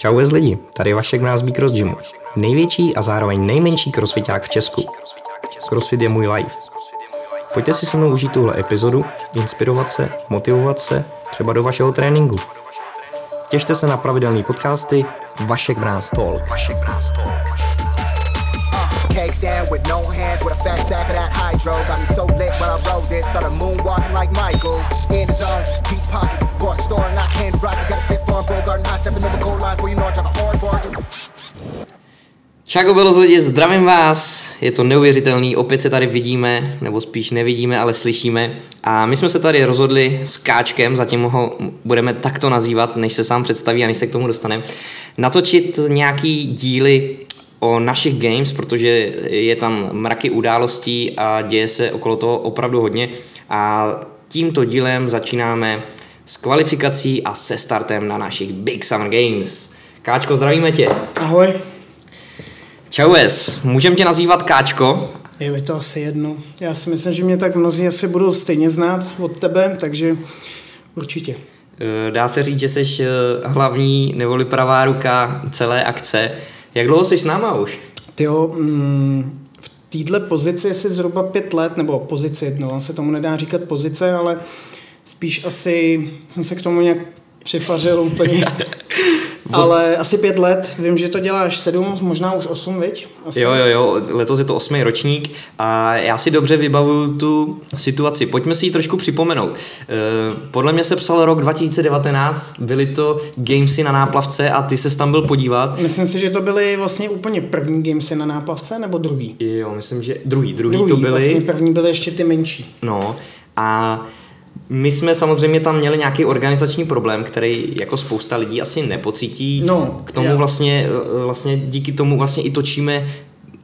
Čau bez lidi, tady Vašek Mrázbí Cross Gymu. Největší a zároveň nejmenší crossfiták v Česku. Crossfit je můj life. Pojďte si se mnou užít tuhle epizodu, inspirovat se, motivovat se, třeba do vašeho tréninku. Těšte se na pravidelné podcasty Vašek Mráz Talk. Vašek Mráz Talk. Cake stand with no hands with a fat sack of that hydro. Got me so lit when I rode this. Started moonwalking like Michael. In the zone, deep pockets. Bought store and not hand rock. Got a stiff arm, bull garden high. Stepping in the goal line where you know I drop a hard bar. Čago bylo lidi, zdravím vás, je to neuvěřitelný, opět se tady vidíme, nebo spíš nevidíme, ale slyšíme. A my jsme se tady rozhodli s Káčkem, zatím ho budeme takto nazývat, než se sám představí a než se k tomu dostaneme, natočit nějaký díly o našich games, protože je tam mraky událostí a děje se okolo toho opravdu hodně. A tímto dílem začínáme s kvalifikací a se startem na našich Big Summer Games. Káčko, zdravíme tě. Ahoj. Čau Es, můžem tě nazývat Káčko? Je mi to asi jedno. Já si myslím, že mě tak mnozí asi budou stejně znát od tebe, takže určitě. Eh, dá se říct, že jsi eh, hlavní neboli pravá ruka celé akce. Jak dlouho jsi s náma už? Ty jo, mm, v této pozici asi zhruba pět let, nebo pozici, no, se tomu nedá říkat pozice, ale spíš asi jsem se k tomu nějak přifařil úplně Ale asi pět let, vím, že to děláš sedm, možná už osm, viď? Asi. Jo, jo, jo, letos je to osmý ročník a já si dobře vybavuju tu situaci. Pojďme si ji trošku připomenout. E, podle mě se psal rok 2019, byly to gamesy na náplavce a ty se tam byl podívat. Myslím si, že to byly vlastně úplně první gamesy na náplavce, nebo druhý? Jo, myslím, že druhý, druhý, druhý to byly. Vlastně první byly ještě ty menší. No a my jsme samozřejmě tam měli nějaký organizační problém, který jako spousta lidí asi nepocítí. No, K tomu já. vlastně, vlastně díky tomu vlastně i točíme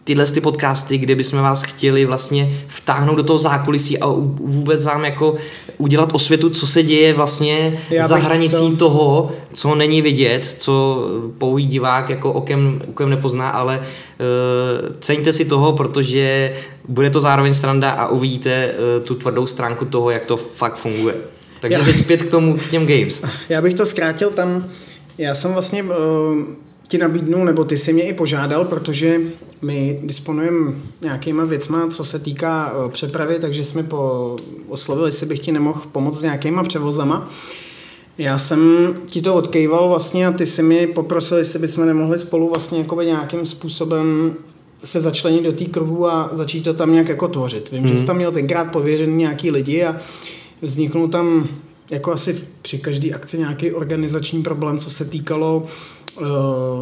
tyhle ty podcasty, kde bychom vás chtěli vlastně vtáhnout do toho zákulisí a vůbec vám jako udělat osvětu, co se děje vlastně Já za hranicí to... toho, co není vidět, co pouhý divák jako okem, okem nepozná, ale uh, ceňte si toho, protože bude to zároveň sranda a uvidíte uh, tu tvrdou stránku toho, jak to fakt funguje. Takže Já... zpět k tomu, k těm games. Já bych to zkrátil tam, já jsem vlastně uh, ti nabídnul, nebo ty si mě i požádal, protože my disponujeme nějakýma věcma, co se týká uh, přepravy, takže jsme po, oslovili, jestli bych ti nemohl pomoct s nějakýma převozama. Já jsem ti to odkejval vlastně a ty si mi poprosil, jestli bychom nemohli spolu vlastně nějakým způsobem se začlenit do té kruhu a začít to tam nějak jako tvořit. Vím, mm. že jsi tam měl tenkrát pověřený nějaký lidi a vzniknul tam jako asi při každé akci nějaký organizační problém, co se týkalo uh,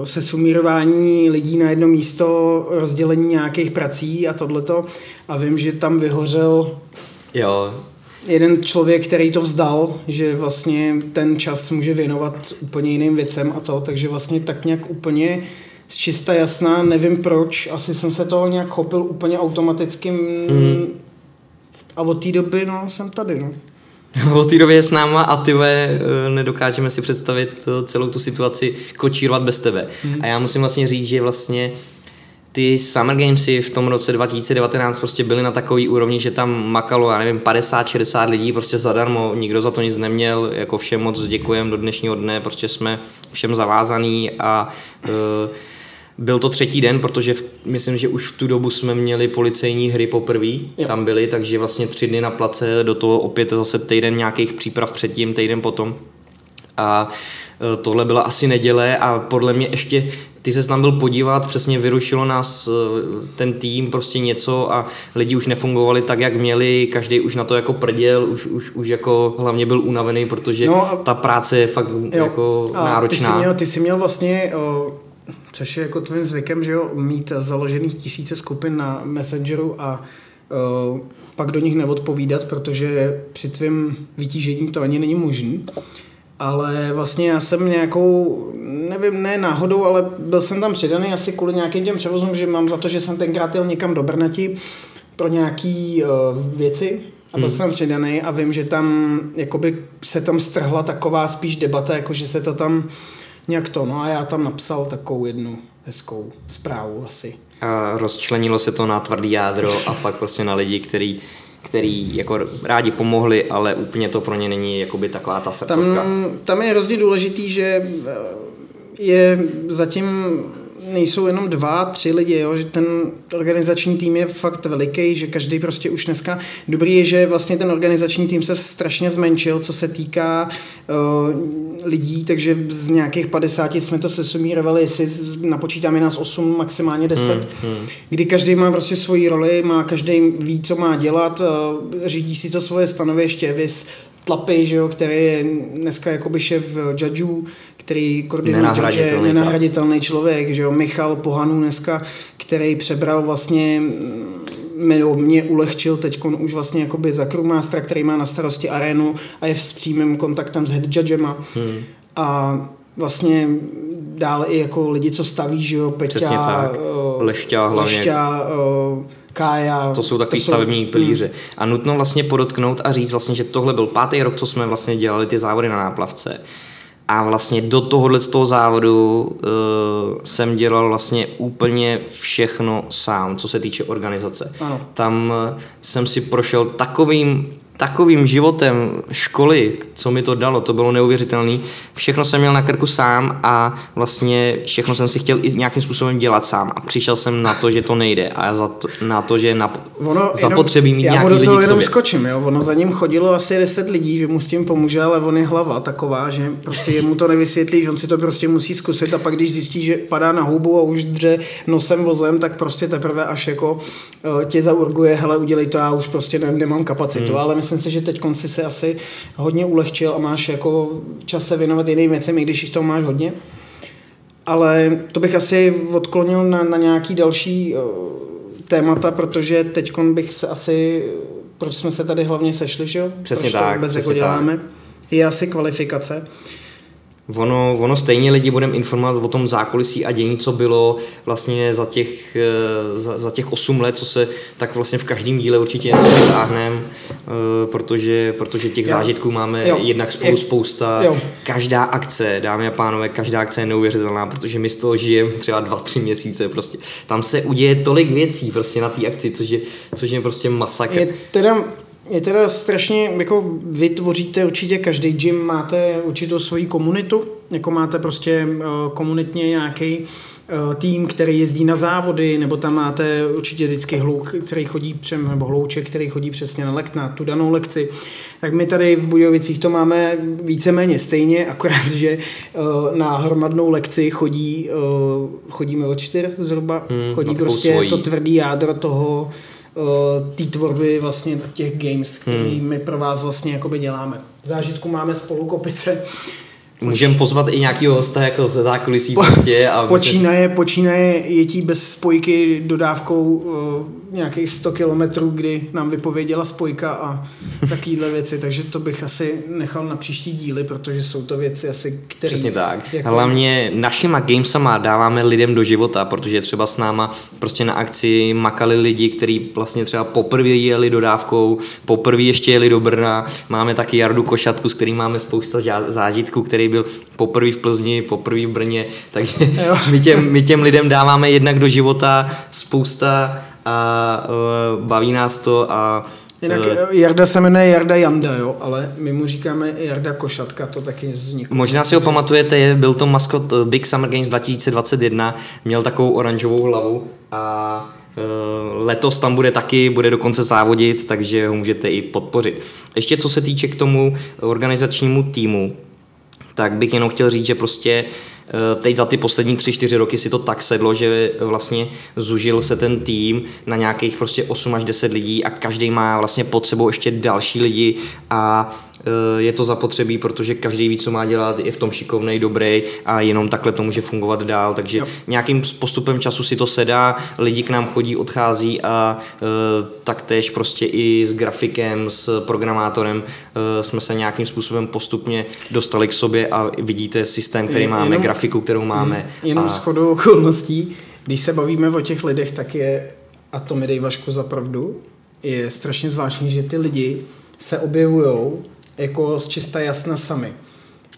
se sumírování lidí na jedno místo, rozdělení nějakých prací a tohleto. A vím, že tam vyhořel jo. jeden člověk, který to vzdal, že vlastně ten čas může věnovat úplně jiným věcem a to, takže vlastně tak nějak úplně z čista jasná, nevím proč, asi jsem se toho nějak chopil úplně automaticky mm. a od té doby no, jsem tady. No. Od té doby je s náma a ty eh, nedokážeme si představit eh, celou tu situaci kočírovat bez tebe. Mm. A já musím vlastně říct, že vlastně ty Summer Gamesy v tom roce 2019 prostě byly na takový úrovni, že tam makalo, já nevím, 50-60 lidí prostě zadarmo, nikdo za to nic neměl, jako všem moc děkujem do dnešního dne, prostě jsme všem zavázaný a uh, byl to třetí den, protože v, myslím, že už v tu dobu jsme měli policejní hry poprvé, tam byly, takže vlastně tři dny na place, do toho opět zase týden nějakých příprav předtím, týden potom. A e, tohle byla asi neděle a podle mě ještě ty se tam byl podívat, přesně vyrušilo nás e, ten tým, prostě něco a lidi už nefungovali tak, jak měli, každý už na to jako prděl, už, už, už jako hlavně byl unavený, protože no, ta práce je fakt jo, jako náročná. Ty jsi měl, ty jsi měl vlastně což je jako tvým zvykem, že jo, mít založených tisíce skupin na Messengeru a uh, pak do nich neodpovídat, protože při tvém vytížení to ani není možný. Ale vlastně já jsem nějakou, nevím, ne náhodou, ale byl jsem tam přidaný asi kvůli nějakým těm převozům, že mám za to, že jsem tenkrát jel někam do Brnati pro nějaký uh, věci a byl hmm. jsem přidaný a vím, že tam jakoby se tam strhla taková spíš debata, jako že se to tam nějak to, no a já tam napsal takovou jednu hezkou zprávu asi. A rozčlenilo se to na tvrdý jádro a pak prostě na lidi, který který jako rádi pomohli, ale úplně to pro ně není jakoby taková ta srdcovka. Tam, tam je hrozně důležitý, že eh, je zatím nejsou jenom dva, tři lidi, jo, že ten organizační tým je fakt veliký, že každý prostě už dneska, dobrý je, že vlastně ten organizační tým se strašně zmenšil, co se týká uh, lidí, takže z nějakých 50 jsme to sesumírovali, jestli napočítáme nás 8, maximálně 10, hmm, hmm. kdy každý má prostě svoji roli, má každý ví, co má dělat, uh, řídí si to svoje stanoviště, vys Tlapy, že jo, který je dneska jakoby šéf judgeů, který koordinuje nenahraditelný, judge, nenahraditelný člověk, že jo, Michal Pohanu dneska, který přebral vlastně mě, mě ulehčil teď už vlastně jakoby za Crewmastera, který má na starosti arénu a je s přímým kontaktem s head judgema. Hmm. A vlastně dále i jako lidi, co staví, že jo, Peťa, uh, Lešťa hlavně. Lešťa, uh, Kája. To jsou takový to stavební jsou, pilíře. Mm. A nutno vlastně podotknout a říct vlastně, že tohle byl pátý rok, co jsme vlastně dělali ty závody na náplavce. A vlastně do tohohle z toho závodu uh, jsem dělal vlastně úplně všechno sám, co se týče organizace. Ano. Tam uh, jsem si prošel takovým takovým životem školy, co mi to dalo, to bylo neuvěřitelné. Všechno jsem měl na krku sám a vlastně všechno jsem si chtěl i nějakým způsobem dělat sám a přišel jsem na to, že to nejde a za to, na to, že na, ono, zapotřebí mít já nějaký lidi Já do toho jenom skočím, jo? ono za ním chodilo asi 10 lidí, že mu s tím pomůže, ale on je hlava taková, že prostě jemu to nevysvětlí, že on si to prostě musí zkusit a pak když zjistí, že padá na hubu a už dře nosem vozem, tak prostě teprve až jako uh, tě zaurguje, hele udělej to, já už prostě ne, nemám kapacitu, hmm. ale myslím si, že teď si se asi hodně ulehčil a máš jako čas se věnovat jiným věcem, i když jich toho máš hodně. Ale to bych asi odklonil na, na nějaký další uh, témata, protože teď bych se asi, proč jsme se tady hlavně sešli, že jo? Přesně proč tak. To vůbec jako děláme. Tak. Je asi kvalifikace. Ono, ono stejně lidi budeme informovat o tom zákulisí a dění, co bylo vlastně za těch, eh, za, za těch 8 let, co se tak vlastně v každém díle určitě něco vytáhneme, eh, protože, protože těch jo. zážitků máme jo. jednak spolu Jak, spousta. Jo. Každá akce, dámy a pánové, každá akce je neuvěřitelná, protože my z toho žijeme třeba 2-3 měsíce prostě. Tam se uděje tolik věcí prostě na té akci, což je, což je prostě masakr. Je teda je teda strašně, jako vy tvoříte určitě, každý gym máte určitou svoji komunitu, jako máte prostě uh, komunitně nějaký uh, tým, který jezdí na závody, nebo tam máte určitě vždycky hlouk, který chodí přem, nebo hlouček, který chodí přesně na, lek, na tu danou lekci. Tak my tady v Bujovicích to máme víceméně stejně, akorát, že uh, na hromadnou lekci chodí, chodíme od čtyř zhruba, hmm, chodí prostě svojí. to tvrdý jádro toho, té tvorby vlastně těch games, který hmm. my pro vás vlastně jakoby děláme. Zážitku máme spolu kopice. Můžeme pozvat i nějakého hosta jako ze zákulisí po, prostě. A počínaje, se... počínaje jetí bez spojky dodávkou uh, nějakých 100 kilometrů, kdy nám vypověděla spojka a takovéhle věci, takže to bych asi nechal na příští díly, protože jsou to věci asi, které... Přesně tak. Jako... Hlavně našima gamesama dáváme lidem do života, protože třeba s náma prostě na akci makali lidi, kteří vlastně třeba poprvé jeli dodávkou, poprvé ještě jeli do Brna, máme taky Jardu Košatku, s kterým máme spousta zážitků, který byl poprvé v Plzni, poprvé v Brně, takže my těm, my těm lidem dáváme jednak do života spousta a uh, baví nás to a Jinak uh, Jarda se jmenuje Jarda Janda, jo, ale my mu říkáme Jarda Košatka, to taky vzniklo. Možná si ho pamatujete, byl to maskot Big Summer Games 2021, měl takovou oranžovou hlavu a letos tam bude taky, bude dokonce závodit, takže ho můžete i podpořit. Ještě co se týče k tomu organizačnímu týmu, tak bych jenom chtěl říct, že prostě Eh, teď za ty poslední tři, čtyři roky si to tak sedlo, že vlastně zužil se ten tým na nějakých prostě 8 až 10 lidí a každý má vlastně pod sebou ještě další lidi a je to zapotřebí, protože každý ví, co má dělat, je v tom šikovný, dobrý a jenom takhle to může fungovat dál. Takže jo. nějakým postupem času si to sedá, lidi k nám chodí, odchází a e, taktéž prostě i s grafikem, s programátorem e, jsme se nějakým způsobem postupně dostali k sobě a vidíte systém, který máme, jenom, grafiku, kterou máme. Jenom a... shodou okolností, když se bavíme o těch lidech, tak je, a to mi dej Vašku za pravdu, je strašně zvláštní, že ty lidi se objevují jako z čista jasna sami.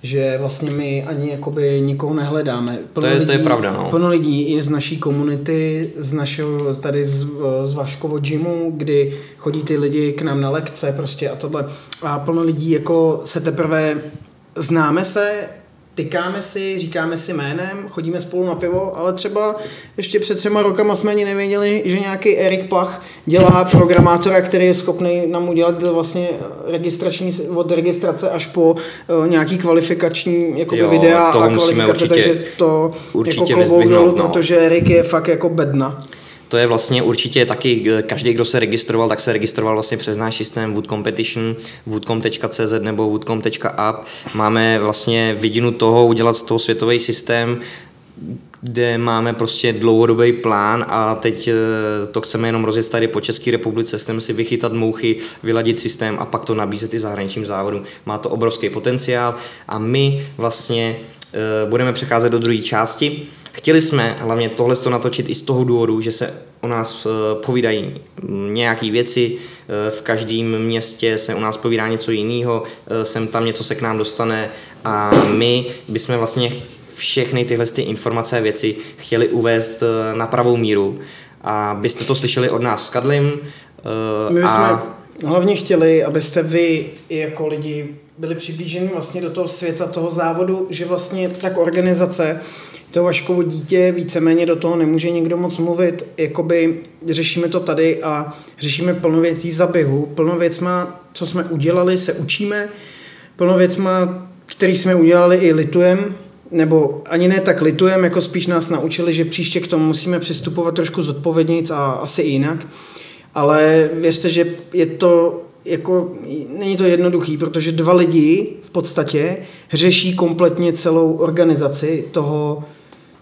Že vlastně my ani jakoby nikoho nehledáme. Plno to je, lidí, to je pravda, no. Plno lidí je z naší komunity, z našeho, tady z, z Vaškovo gymu, kdy chodí ty lidi k nám na lekce prostě a tohle. A plno lidí jako se teprve známe se, tykáme si, říkáme si jménem, chodíme spolu na pivo, ale třeba ještě před třema rokama jsme ani nevěděli, že nějaký Erik Plach dělá programátora, který je schopný nám udělat vlastně registrační, od registrace až po uh, nějaký kvalifikační jakoby Jo, videa a kvalifikace, určitě- takže to určitě jako klobouk dolů, no. protože Erik je fakt jako bedna. To je vlastně určitě taky, eh, každý, kdo se registroval, tak se registroval vlastně přes náš systém Wood Competition, woodcom.cz nebo woodcom.app. Máme vlastně vidinu toho udělat z toho světový systém, kde máme prostě dlouhodobý plán a teď eh, to chceme jenom rozjet tady po České republice, chceme si vychytat mouchy, vyladit systém a pak to nabízet i zahraničním závodům. Má to obrovský potenciál a my vlastně budeme přecházet do druhé části. Chtěli jsme hlavně tohle to natočit i z toho důvodu, že se o nás eh, povídají nějaké věci, eh, v každém městě se u nás povídá něco jiného, sem tam něco se k nám dostane a my bychom vlastně všechny tyhle ty informace a věci chtěli uvést eh, na pravou míru. A byste to slyšeli od nás s Kadlim. eh, My a hlavně chtěli, abyste vy jako lidi byli přiblíženi vlastně do toho světa toho závodu, že vlastně tak organizace to Vaškovo dítě víceméně do toho nemůže nikdo moc mluvit, jakoby řešíme to tady a řešíme plno věcí za běhu, plno věcma, co jsme udělali, se učíme, plno věcma, který jsme udělali i litujem, nebo ani ne tak litujem, jako spíš nás naučili, že příště k tomu musíme přistupovat trošku zodpovědnějc a asi jinak. Ale věřte, že je to jako, není to jednoduchý, protože dva lidi v podstatě řeší kompletně celou organizaci toho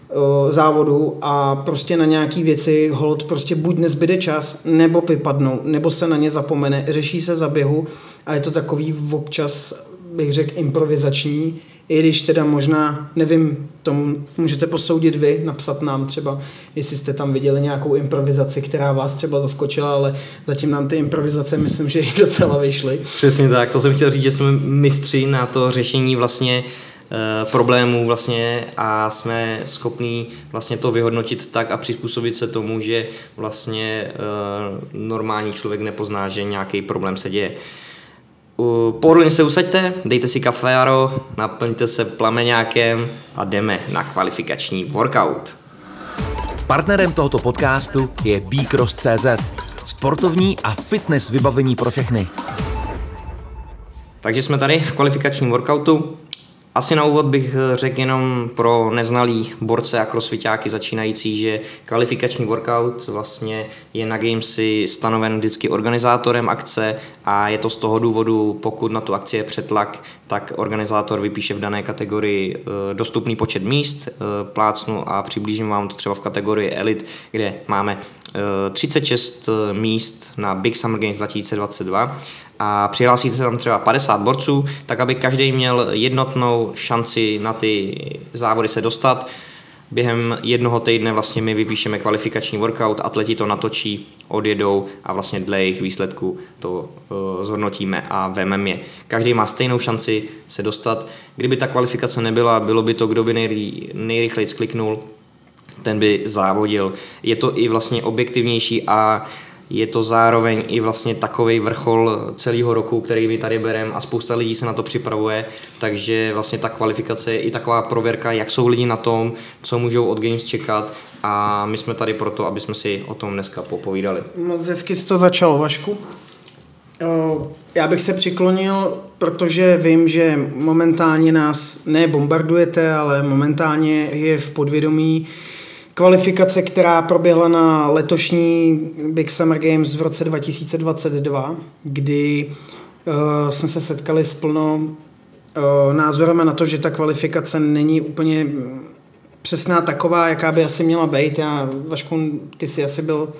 o, závodu a prostě na nějaký věci hold prostě buď nezbyde čas, nebo vypadnou, nebo se na ně zapomene, řeší se za běhu a je to takový občas, bych řekl, improvizační, i když teda možná, nevím, to můžete posoudit vy, napsat nám třeba, jestli jste tam viděli nějakou improvizaci, která vás třeba zaskočila, ale zatím nám ty improvizace myslím, že i docela vyšly. přesně tak, to jsem chtěl říct, že jsme mistři na to řešení vlastně eh, problémů vlastně a jsme schopní vlastně to vyhodnotit tak a přizpůsobit se tomu, že vlastně eh, normální člověk nepozná, že nějaký problém se děje. U- Pohodlně se usaďte, dejte si kafearo, naplňte se plameňákem a jdeme na kvalifikační workout. Partnerem tohoto podcastu je Bcross.cz, sportovní a fitness vybavení pro všechny. Takže jsme tady v kvalifikačním workoutu. Asi na úvod bych eh, řekl jenom pro neznalý borce a crossfitáky začínající, že kvalifikační workout vlastně je na Gamesy stanoven vždycky organizátorem akce a je to z toho důvodu, pokud na tu akci je přetlak, tak organizátor vypíše v dané kategorii eh, dostupný počet míst, eh, plácnu a přiblížím vám to třeba v kategorii Elite, kde máme eh, 36 míst na Big Summer Games 2022 a přihlásíte se tam třeba 50 borců, tak aby každý měl jednotnou šanci na ty závody se dostat. Během jednoho týdne vlastně my vypíšeme kvalifikační workout, atleti to natočí, odjedou a vlastně dle jejich výsledku to uh, zhodnotíme a vememe je. Každý má stejnou šanci se dostat. Kdyby ta kvalifikace nebyla, bylo by to, kdo by nejry, nejrychleji skliknul, ten by závodil. Je to i vlastně objektivnější a je to zároveň i vlastně takový vrchol celého roku, který my tady bereme a spousta lidí se na to připravuje, takže vlastně ta kvalifikace je i taková prověrka, jak jsou lidi na tom, co můžou od Games čekat a my jsme tady proto, aby jsme si o tom dneska popovídali. Moc hezky jsi to začal, Vašku. O, Já bych se přiklonil, protože vím, že momentálně nás ne bombardujete, ale momentálně je v podvědomí kvalifikace, která proběhla na letošní Big Summer Games v roce 2022, kdy uh, jsme se setkali s plno uh, názorem na to, že ta kvalifikace není úplně mm, přesná taková, jaká by asi měla být. Já, Vašku, ty jsi asi byl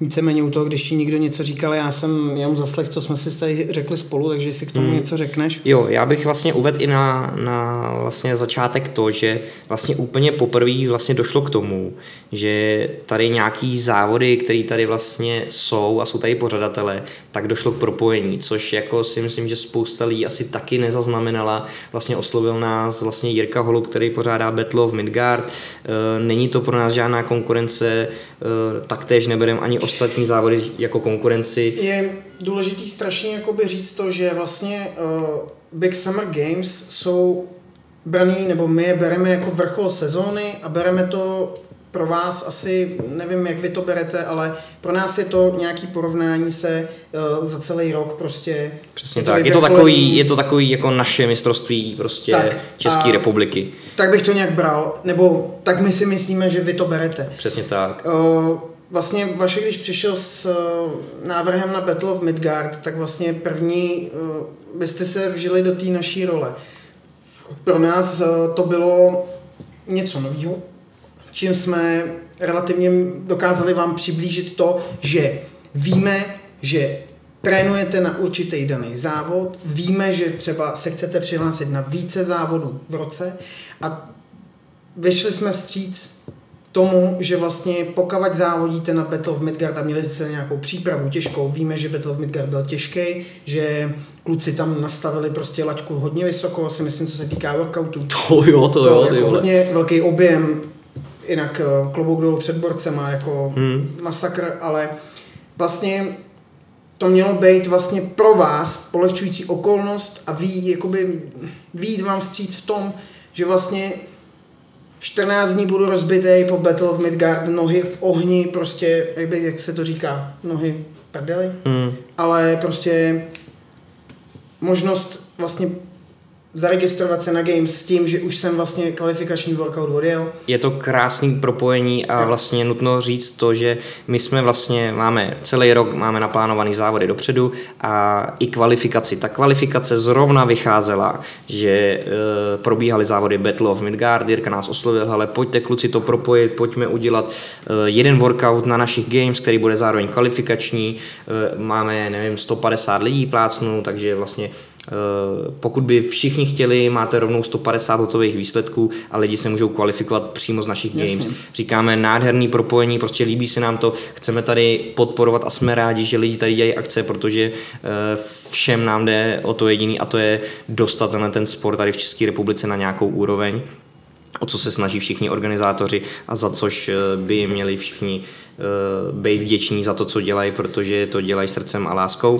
víceméně u toho, když ti někdo něco říkal, já jsem jenom zaslech, co jsme si tady řekli spolu, takže jestli k tomu hmm. něco řekneš. Jo, já bych vlastně uvedl i na, na vlastně začátek to, že vlastně úplně poprvé vlastně došlo k tomu, že tady nějaký závody, které tady vlastně jsou a jsou tady pořadatele, tak došlo k propojení, což jako si myslím, že spousta lidí asi taky nezaznamenala. Vlastně oslovil nás vlastně Jirka Holu, který pořádá Battle of Midgard. E, Není to pro nás žádná konkurence, e, taktéž nebereme ani ostatní závody jako konkurenci. Je důležitý strašně jakoby říct to, že vlastně uh, Big Summer Games jsou braný, nebo my je bereme jako vrchol sezóny a bereme to pro vás asi, nevím, jak vy to berete, ale pro nás je to nějaký porovnání se uh, za celý rok prostě. Přesně je tak. Je to, takový, je to takový jako naše mistrovství prostě tak, České republiky. Tak bych to nějak bral, nebo tak my si myslíme, že vy to berete. Přesně tak. Uh, vlastně Vaše, když přišel s uh, návrhem na Battle of Midgard, tak vlastně první uh, byste se vžili do té naší role. Pro nás uh, to bylo něco nového, čím jsme relativně dokázali vám přiblížit to, že víme, že trénujete na určitý daný závod, víme, že třeba se chcete přihlásit na více závodů v roce a vyšli jsme stříc tomu, že vlastně pokud závodíte na Battle of Midgard a měli jste nějakou přípravu těžkou, víme, že Battle of Midgard byl těžký, že kluci tam nastavili prostě laťku hodně vysoko, si myslím, co se týká workoutu. To jo, to, to jo, jako hodně velký objem, jinak eh, klobouk dolů před borcema jako hmm. masakr, ale vlastně to mělo být vlastně pro vás polehčující okolnost a ví, jakoby, výjít vám vstříc v tom, že vlastně 14 dní budu rozbitý po Battle of Midgard, nohy v ohni, prostě, jak, by, jak se to říká, nohy v prdeli, hmm. ale prostě možnost vlastně zaregistrovat se na Games s tím, že už jsem vlastně kvalifikační workout odjel. Je to krásný propojení a vlastně nutno říct to, že my jsme vlastně, máme celý rok, máme naplánovaný závody dopředu a i kvalifikaci. Ta kvalifikace zrovna vycházela, že e, probíhaly závody Battle of Midgard, Jirka nás oslovil, ale pojďte kluci to propojit, pojďme udělat e, jeden workout na našich Games, který bude zároveň kvalifikační. E, máme, nevím, 150 lidí plácnu, takže vlastně pokud by všichni chtěli, máte rovnou 150 hotových výsledků a lidi se můžou kvalifikovat přímo z našich Jasně. games. Říkáme nádherný propojení, prostě líbí se nám to, chceme tady podporovat a jsme rádi, že lidi tady dělají akce, protože eh, všem nám jde o to jediný a to je dostat na ten sport tady v České republice na nějakou úroveň o co se snaží všichni organizátoři a za což eh, by měli všichni být vděční za to, co dělají, protože to dělají srdcem a láskou.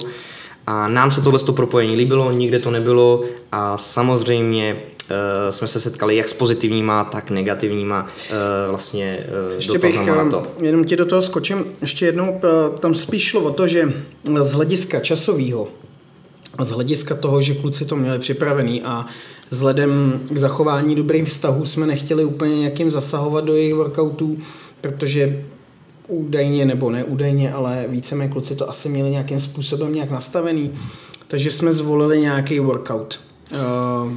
A nám se tohle propojení líbilo, nikde to nebylo a samozřejmě uh, jsme se setkali jak s pozitivníma, tak negativníma uh, vlastně uh, ještě bych, na to. Jenom ti do toho skočím ještě jednou, tam spíš šlo o to, že z hlediska časového z hlediska toho, že kluci to měli připravený a vzhledem k zachování dobrých vztahů jsme nechtěli úplně nějakým zasahovat do jejich workoutů, protože údajně nebo neúdajně, ale víceméně kluci to asi měli nějakým způsobem nějak nastavený, takže jsme zvolili nějaký workout. Uh,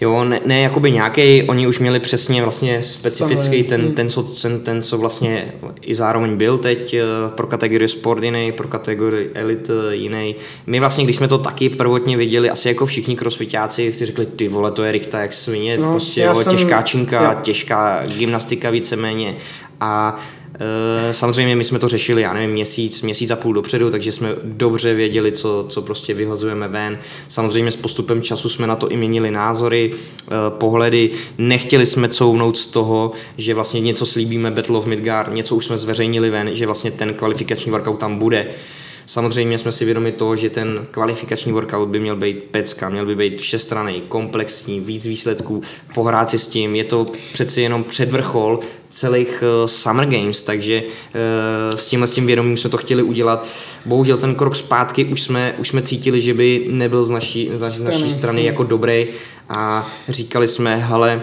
Jo, ne, ne jakoby nějaký, oni už měli přesně vlastně specifický ten, ten, co, ten, ten, co vlastně i zároveň byl teď eh, pro kategorii sport jiný, pro kategorii elite jiný. My vlastně, když jsme to taky prvotně viděli, asi jako všichni crossfitáci si řekli, ty vole, to je rychta jak svině, no, prostě jo, jsem, těžká činka, jo. těžká gymnastika víceméně. A Eh, samozřejmě my jsme to řešili, já nevím, měsíc, měsíc a půl dopředu, takže jsme dobře věděli, co, co prostě vyhozujeme ven. Samozřejmě s postupem času jsme na to i měnili názory, eh, pohledy. Nechtěli jsme couvnout z toho, že vlastně něco slíbíme Battle of Midgard, něco už jsme zveřejnili ven, že vlastně ten kvalifikační workout tam bude. Samozřejmě jsme si vědomi toho, že ten kvalifikační workout by měl být pecka, měl by být všestranný, komplexní, víc výsledků, pohrát si s tím. Je to přeci jenom předvrchol celých uh, Summer Games, takže uh, s tímhle s tím vědomím jsme to chtěli udělat. Bohužel ten krok zpátky už jsme, už jsme cítili, že by nebyl z naší, z naší strany jako dobrý a říkali jsme, hele,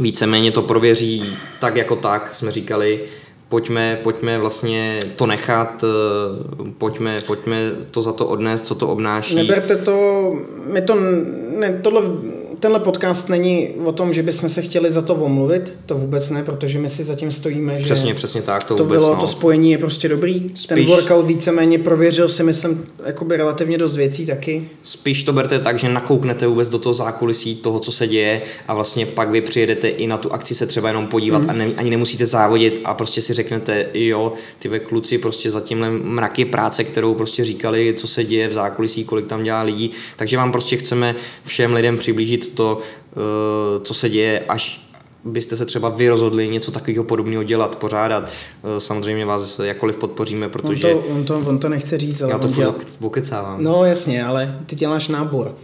víceméně to prověří tak jako tak, jsme říkali, pojďme, pojďme vlastně to nechat, eh, pojďme, pojďme to za to odnést, co to obnáší. Neberte to, my to, ne, tohle tenhle podcast není o tom, že bychom se chtěli za to omluvit, to vůbec ne, protože my si zatím stojíme, že přesně, přesně tak, to, to vůbec, bylo, no. to spojení je prostě dobrý. Spíš, Ten workout víceméně prověřil si myslím jakoby relativně dost věcí taky. Spíš to berte tak, že nakouknete vůbec do toho zákulisí toho, co se děje a vlastně pak vy přijedete i na tu akci se třeba jenom podívat mm. a ne, ani nemusíte závodit a prostě si řeknete, jo, ty kluci prostě za tímhle mraky práce, kterou prostě říkali, co se děje v zákulisí, kolik tam dělá lidí, takže vám prostě chceme všem lidem přiblížit to, eh, co se děje, až byste se třeba vy rozhodli něco takového podobného dělat, pořádat. Eh, samozřejmě vás jakkoliv podpoříme, protože... On to, on to, on to nechce říct, ale Já to dělá... okecávám. No jasně, ale ty děláš nábor.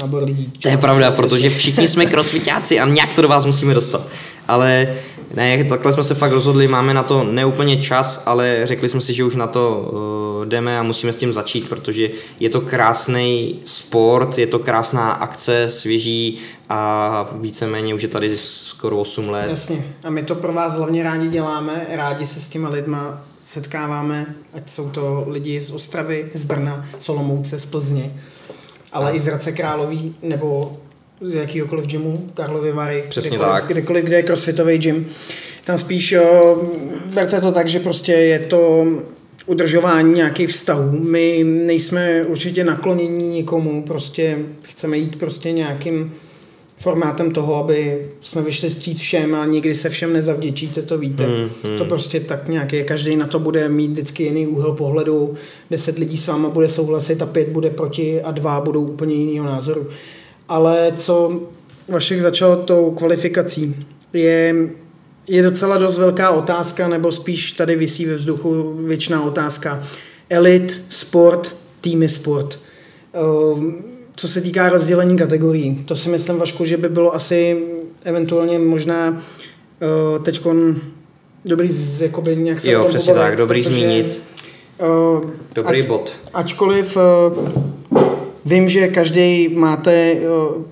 nábor lidí. To je pravda, protože všichni jsme crossfitáci a nějak to do vás musíme dostat. Ale ne, takhle jsme se fakt rozhodli, máme na to neúplně čas, ale řekli jsme si, že už na to uh, jdeme a musíme s tím začít, protože je to krásný sport, je to krásná akce, svěží a víceméně už je tady skoro 8 let. Jasně. A my to pro vás hlavně rádi děláme, rádi se s těma lidma setkáváme, ať jsou to lidi z Ostravy, z Brna, Solomouce, z Plzně, ale a. i z Hradce Králový, nebo z jakýhokoliv gymu, Karlovy Vary, Přesně kdekoliv, tak. kdekoliv, kde je crossfitový gym. Tam spíš jo, berte to tak, že prostě je to udržování nějakých vztahů. My nejsme určitě naklonění nikomu, prostě chceme jít prostě nějakým formátem toho, aby jsme vyšli stříc všem a nikdy se všem nezavděčíte, to víte. Hmm, hmm. To prostě tak nějak je. Každý na to bude mít vždycky jiný úhel pohledu. Deset lidí s váma bude souhlasit a pět bude proti a dva budou úplně jiného názoru. Ale co Vašek začal tou kvalifikací, je, je docela dost velká otázka, nebo spíš tady vysí ve vzduchu věčná otázka. Elit, sport, týmy sport. Ehm, co se týká rozdělení kategorií, to si myslím, Vašku, že by bylo asi eventuálně možná teď dobrý z, jakoby nějak se Jo, přesně tak, dobrý protože, zmínit. Uh, dobrý ať, bod. Ačkoliv uh, Vím, že každý máte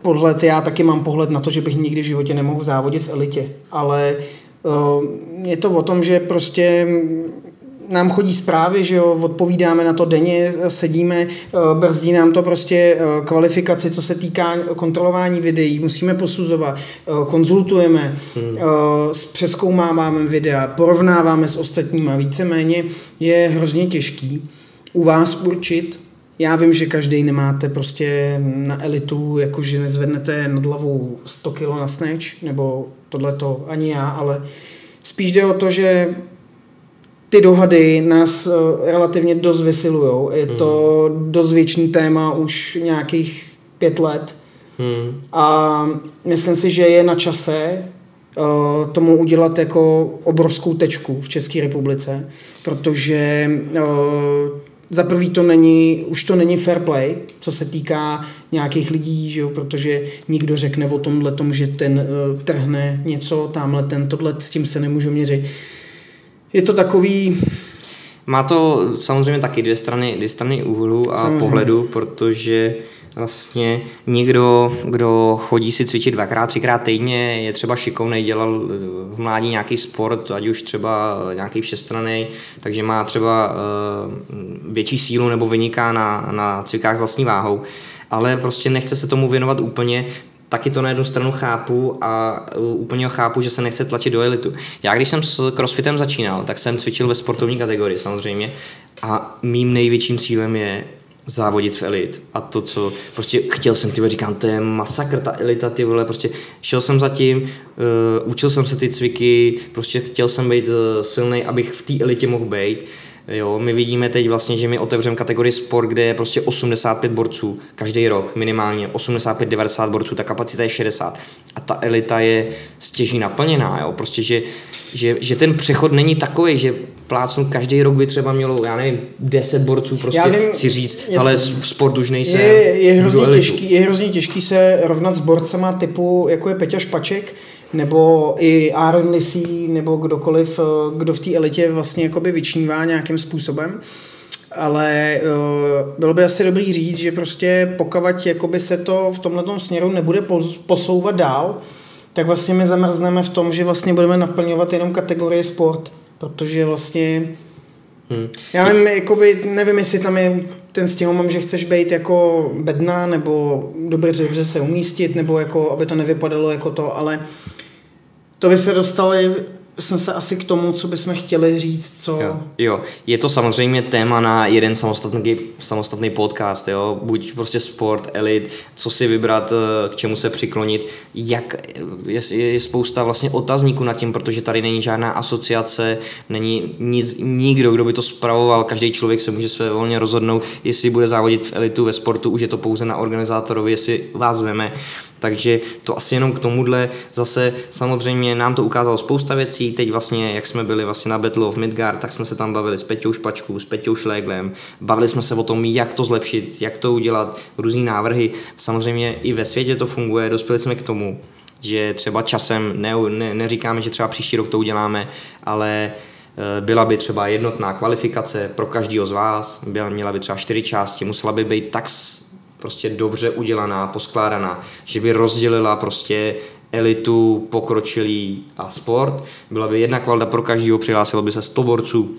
pohled, já taky mám pohled na to, že bych nikdy v životě nemohl závodit v elitě, ale je to o tom, že prostě nám chodí zprávy, že jo, odpovídáme na to denně, sedíme, brzdí nám to prostě kvalifikaci, co se týká kontrolování videí, musíme posuzovat, konzultujeme, hmm. přeskoumáváme videa, porovnáváme s ostatníma, víceméně je hrozně těžký u vás určit, já vím, že každý nemáte prostě na elitu, jakože nezvednete nad hlavou 100 kg na snatch, nebo tohleto ani já, ale spíš jde o to, že ty dohady nás uh, relativně dost vysilujou. Je to hmm. dost věčný téma už nějakých pět let. Hmm. A myslím si, že je na čase uh, tomu udělat jako obrovskou tečku v České republice, protože uh, za prvý to není, už to není fair play, co se týká nějakých lidí, že jo, protože nikdo řekne o tomhle tom, že ten uh, trhne něco, tamhle ten, tohle, s tím se nemůžu měřit. Je to takový... Má to samozřejmě taky dvě strany, dvě strany úhlu a samozřejmě. pohledu, protože vlastně někdo, kdo chodí si cvičit dvakrát, třikrát týdně, je třeba šikovný, dělal v mládí nějaký sport, ať už třeba nějaký všestraný, takže má třeba uh, větší sílu nebo vyniká na, na cvikách s vlastní váhou, ale prostě nechce se tomu věnovat úplně, taky to na jednu stranu chápu a úplně chápu, že se nechce tlačit do elitu. Já když jsem s crossfitem začínal, tak jsem cvičil ve sportovní kategorii samozřejmě a mým největším cílem je závodit v elit a to, co prostě chtěl jsem, ty říkám, to je masakr, ta elita, ty vole, prostě šel jsem za tím, uh, učil jsem se ty cviky, prostě chtěl jsem být uh, silný, abych v té elitě mohl být. Jo, my vidíme teď vlastně, že my otevřeme kategorii sport, kde je prostě 85 borců každý rok, minimálně 85-90 borců, ta kapacita je 60 a ta elita je stěží naplněná, jo, prostě, že, že, že ten přechod není takový, že plácnu každý rok by třeba mělo, já nevím, 10 borců prostě vím, si říct, ale sport už nejsem. Je, je, hrozně těžký, je hrozně těžký se rovnat s borcema typu, jako je Peťa Špaček, nebo i Aaron Lisí, nebo kdokoliv, eh, kdo v té elitě vlastně jakoby vyčnívá nějakým způsobem. Ale uh, bylo by asi dobrý říct, že prostě pokud jakoby se to v tomhle směru nebude posouvat dál, tak vlastně my zamrzneme v tom, že vlastně budeme naplňovat jenom kategorie sport, protože vlastně Hmm. Já nevím, jakoby, nevím, jestli tam je ten stěhomam, že chceš být jako bedna, nebo dobře, dobře se umístit, nebo jako, aby to nevypadalo jako to, ale to by se dostali jsme se asi k tomu, co bychom chtěli říct, co... Jo, jo. je to samozřejmě téma na jeden samostatný, samostatný podcast, jo, buď prostě sport, elit, co si vybrat, eh, k čemu se přiklonit, jak, je, je spousta vlastně otazníků nad tím, protože tady není žádná asociace, není nic, nikdo, kdo by to spravoval, každý člověk se může své volně rozhodnout, jestli bude závodit v elitu, ve sportu, už je to pouze na organizátorovi, jestli vás veme, Takže to asi jenom k tomuhle zase samozřejmě nám to ukázalo spousta věcí. Teď vlastně, jak jsme byli vlastně na Battle of Midgard, tak jsme se tam bavili s Peťou Špačkou, s Peťou Šléglem. Bavili jsme se o tom, jak to zlepšit, jak to udělat, různý návrhy. Samozřejmě i ve světě to funguje, dospěli jsme k tomu, že třeba časem, ne, ne, neříkáme, že třeba příští rok to uděláme, ale eh, byla by třeba jednotná kvalifikace pro každého z vás, byla, měla by třeba čtyři části, musela by být tak prostě dobře udělaná, poskládaná, že by rozdělila prostě elitu, pokročilý a sport. Byla by jedna kvalita pro každého, přihlásilo by se 100 borců,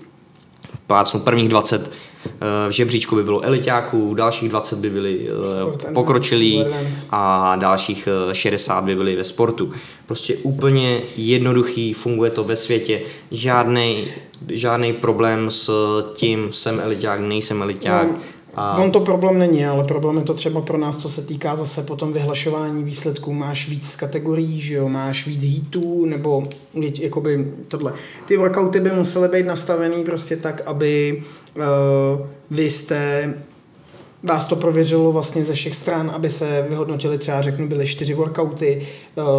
plácnu prvních 20 eh, v žebříčku by bylo elitáků, dalších 20 by byli eh, pokročilí a dalších 60 eh, by byli ve sportu. Prostě úplně jednoduchý, funguje to ve světě, žádný žádný problém s tím, jsem eliták, nejsem eliták. No a... On to problém není, ale problém je to třeba pro nás, co se týká zase potom vyhlašování výsledků. Máš víc kategorií, že jo? máš víc hitů, nebo jakoby tohle. Ty workouty by musely být nastavený prostě tak, aby uh, vy jste vás to prověřilo vlastně ze všech stran, aby se vyhodnotili třeba, řeknu, byly čtyři workouty,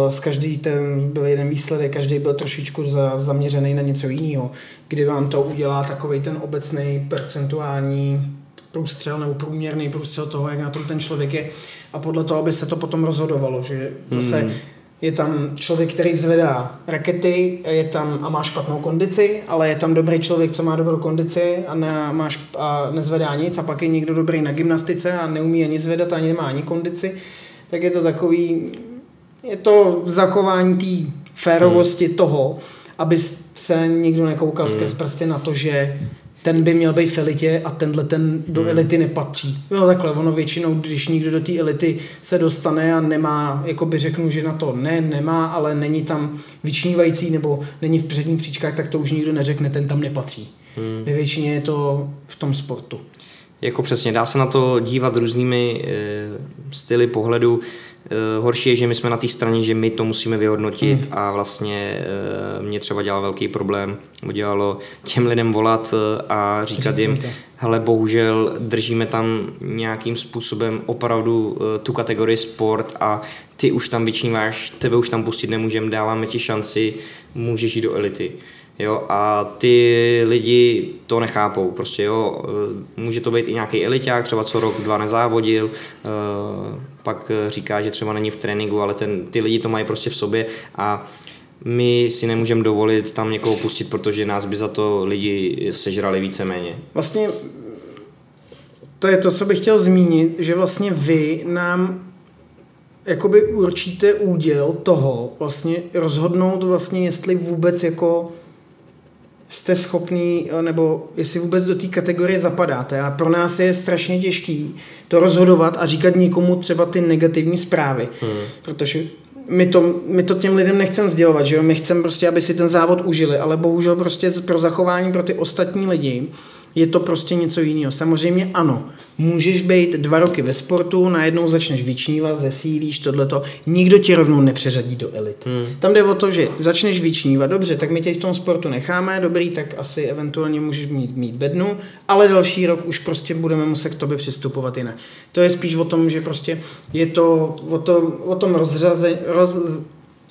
z každý ten byl jeden výsledek, každý byl trošičku za, zaměřený na něco jiného, kdy vám to udělá takový ten obecný percentuální průstřel nebo průměrný průstřel toho, jak na tom ten člověk je a podle toho, aby se to potom rozhodovalo, že zase hmm. je tam člověk, který zvedá rakety je tam, a má špatnou kondici, ale je tam dobrý člověk, co má dobrou kondici a, ne, má šp, a nezvedá nic a pak je někdo dobrý na gymnastice a neumí ani zvedat, ani nemá ani kondici, tak je to takový, je to zachování té férovosti hmm. toho, aby se nikdo nekoukal hmm. skrz prsty na to, že ten by měl být v elitě a tenhle ten do hmm. elity nepatří. Jo, takhle, ono většinou, když někdo do té elity se dostane a nemá, jako by řeknu, že na to ne, nemá, ale není tam vyčnívající nebo není v předních příčkách, tak to už nikdo neřekne, ten tam nepatří. Hmm. Ve většině je to v tom sportu. Jako přesně, dá se na to dívat různými e, styly pohledu. Eh, horší je, že my jsme na té straně, že my to musíme vyhodnotit hmm. a vlastně eh, mě třeba dělal velký problém, udělalo těm lidem volat eh, a říkat jim, hele bohužel držíme tam nějakým způsobem opravdu tu kategorii sport a ty už tam vyčníváš, tebe už tam pustit nemůžeme, dáváme ti šanci, můžeš jít do elity. Jo, a ty lidi to nechápou, prostě jo, může to být i nějaký eliták, třeba co rok, dva nezávodil, pak říká, že třeba není v tréninku, ale ten, ty lidi to mají prostě v sobě a my si nemůžeme dovolit tam někoho pustit, protože nás by za to lidi sežrali víceméně. Vlastně to je to, co bych chtěl zmínit, že vlastně vy nám jakoby určíte úděl toho vlastně rozhodnout vlastně, jestli vůbec jako jste schopný, eh, nebo jestli vůbec do té kategorie zapadáte. A pro nás je strašně těžký to rozhodovat a říkat někomu třeba ty negativní zprávy. Hmm. Protože my to, my to těm lidem nechcem sdělovat, že jo? My chceme prostě, aby si ten závod užili, ale bohužel prostě pro zachování pro ty ostatní lidi je to prostě něco jiného. Samozřejmě ano, můžeš být dva roky ve sportu, najednou začneš vyčnívat, zesílíš tohleto, nikdo tě rovnou nepřeřadí do elit. Hmm. Tam jde o to, že začneš vyčnívat, dobře, tak my tě v tom sportu necháme, dobrý, tak asi eventuálně můžeš mít, mít bednu, ale další rok už prostě budeme muset k tobě přistupovat jinak. To je spíš o tom, že prostě je to o, to, o tom rozřaze, roz,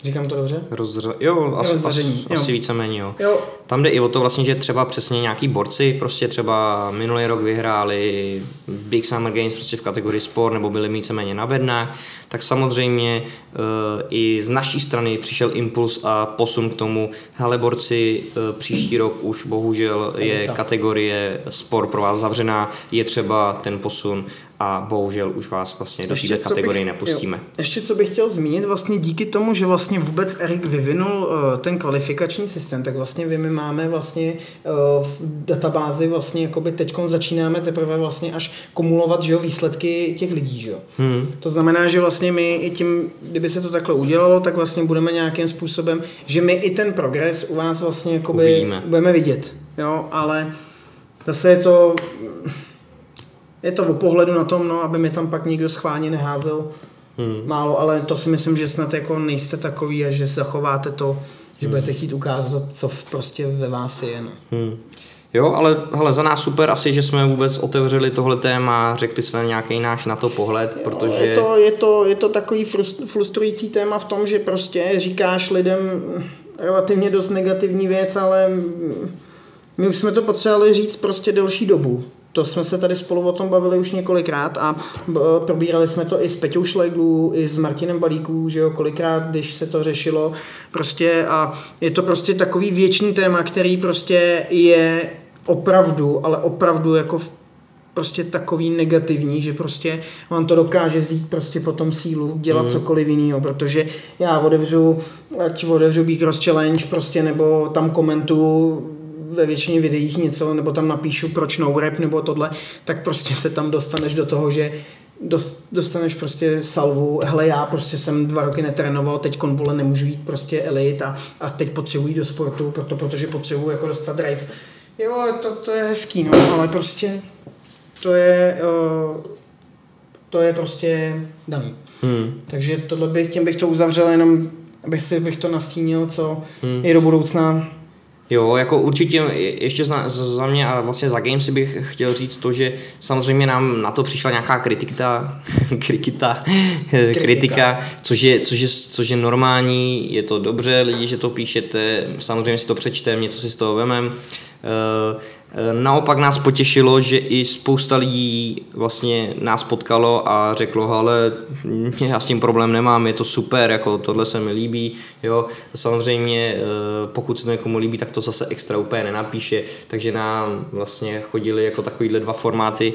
Říkám to dobře? Rozře- jo, asi, asi, jo. asi víceméně jo. jo. Tam jde i o to vlastně, že třeba přesně nějaký borci prostě třeba minulý rok vyhráli Big Summer Games prostě v kategorii sport nebo byli víceméně na bednách, tak samozřejmě uh, i z naší strany přišel impuls a posun k tomu, hele borci, uh, příští rok už bohužel je kategorie sport pro vás zavřená, je třeba ten posun a bohužel už vás vlastně do této kategorie bych, nepustíme. Jo. Ještě co bych chtěl zmínit, vlastně díky tomu, že vlastně vůbec Erik vyvinul uh, ten kvalifikační systém, tak vlastně my máme vlastně uh, v databázi vlastně jakoby teďkon začínáme teprve vlastně až kumulovat že jo, výsledky těch lidí, že jo. Hmm. To znamená, že vlastně my i tím, kdyby se to takhle udělalo, tak vlastně budeme nějakým způsobem, že my i ten progres u vás vlastně jakoby Uvidíme. budeme vidět, jo, ale zase je to je to o pohledu na tom, no, aby mi tam pak nikdo schválně neházel hmm. málo, ale to si myslím, že snad jako nejste takový a že zachováte to, že hmm. budete chtít ukázat, co prostě ve vás je. No. Hmm. Jo, ale hele, za nás super asi, že jsme vůbec otevřeli tohle téma, řekli jsme nějaký náš na to pohled, Jo, protože... Je to, je, to, je to takový frust- frustrující téma v tom, že prostě říkáš lidem relativně dost negativní věc, ale my už jsme to potřebovali říct prostě delší dobu. To jsme se tady spolu o tom bavili už několikrát a probírali jsme to i s Peťou Šleglů, i s Martinem Balíků, že jo, kolikrát, když se to řešilo. Prostě a je to prostě takový věčný téma, který prostě je opravdu, ale opravdu jako v prostě takový negativní, že prostě vám to dokáže vzít prostě potom sílu dělat mm. cokoliv jiného, protože já otevřu, ať otevřu Big Cross Challenge prostě, nebo tam komentu ve většině videích něco, nebo tam napíšu proč no rap, nebo tohle, tak prostě se tam dostaneš do toho, že dost, dostaneš prostě salvu, hele já prostě jsem dva roky netrénoval, teď vole nemůžu jít prostě elit a, a teď potřebuji jít do sportu, proto, protože potřebuji jako dostat drive. Jo, to, to je hezký, no, ale prostě to je, to je prostě daný. Hmm. Takže tohle bych, tím bych to uzavřel, jenom abych si bych to nastínil, co Hmm. je do budoucna. Jo, jako určitě je- ještě za, za mě a vlastně za Games si bych chtěl říct to, že samozřejmě nám na to přišla nějaká kritika, kritika, kritika, což je, což, je, což je normální, je to dobře, lidi, že to píšete, samozřejmě si to přečtem, něco si z toho vemem. Eh, Naopak nás potěšilo, že i spousta lidí vlastně nás potkalo a řeklo, ale já s tím problém nemám, je to super, jako tohle se mi líbí, jo, samozřejmě eh, pokud se to někomu líbí, tak to zase extra úplně nenapíše, takže nám vlastně chodili jako takovýhle dva formáty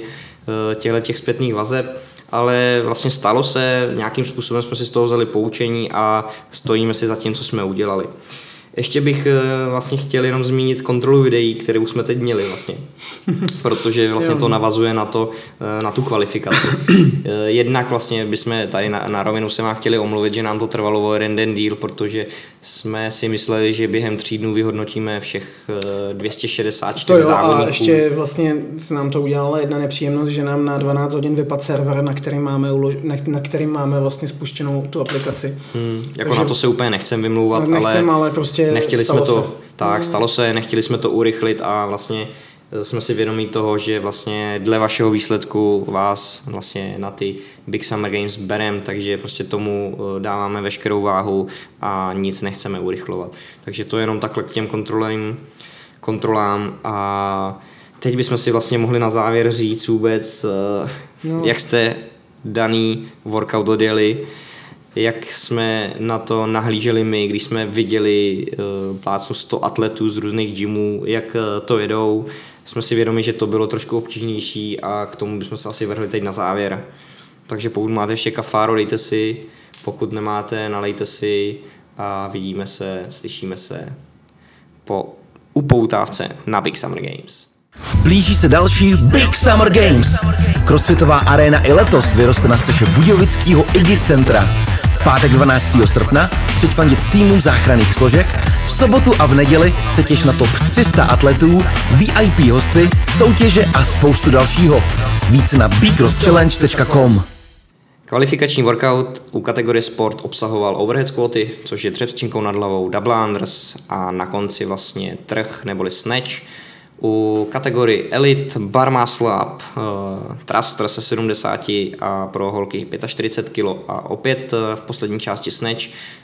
těchto těch zpětných vazeb, ale vlastně stalo se, nějakým způsobem jsme si z toho vzali poučení a stojíme si za tím, co jsme udělali. Ještě bych eh, vlastně chtěl jenom zmínit kontrolu videí, které už jsme teď měli vlastně, protože vlastně to navazuje na to, eh, na tu kvalifikaci. Eh, Jednak vlastně bychom tady na, na rovinu se vám chtěli omluvit, že nám to trvalo o jeden den díl, protože jsme si mysleli, že během tří dnů vyhodnotíme všech eh, 264 To jo, závodníků. a ještě vlastně se nám to udělala jedna nepříjemnost, že nám na 12 hodin vypadl server, na kterým máme, ulož, na, na kterým máme vlastně spuštěnou tu aplikaci. Hmm, jako Takže- na to se úplně nechcem vymlouvat, Nechcem, ale prostě nechtěli jsme to, se. tak stalo se, nechtěli jsme to urychlit a vlastně eh, jsme si vědomí toho, že vlastně dle vašeho výsledku vás vlastně na ty Big Summer Games berem, takže prostě tomu eh, dáváme veškerou váhu a nic nechceme urychlovat. Takže to je jenom takhle k těm kontrolním kontrolám a teď bychom si vlastně mohli na závěr říct vůbec, eh, No. jak jste daný workout odjeli, jak jsme na to nahlíželi my, když jsme viděli uh, plácnu 100 atletů z různých gymů, jak uh, to jedou. Jsme si vědomi, že to bylo trošku obtížnější a k tomu bychom se asi vrhli teď na závěr. Takže pokud máte ještě kafáro, dejte si, pokud nemáte, nalejte si a vidíme se, slyšíme se po upoutávce na Big Summer Games. Blíží se další Big Summer Games. Crossfitová aréna i letos vyroste na střeše Budějovického IGI centra. Pátek 12. srpna přijď fandit týmům záchranných složek, v sobotu a v neděli se těš na top 300 atletů, VIP hosty, soutěže a spoustu dalšího. Více na bcrosschallenge.com Kvalifikační workout u kategorie sport obsahoval overhead squaty, což je dřep s činkou nad hlavou, double unders a na konci vlastně trh neboli snatch. U kategorie elite bar muscle up, uh, thruster se 70 a pro holky 45 kg a opět eh, v poslední části snatch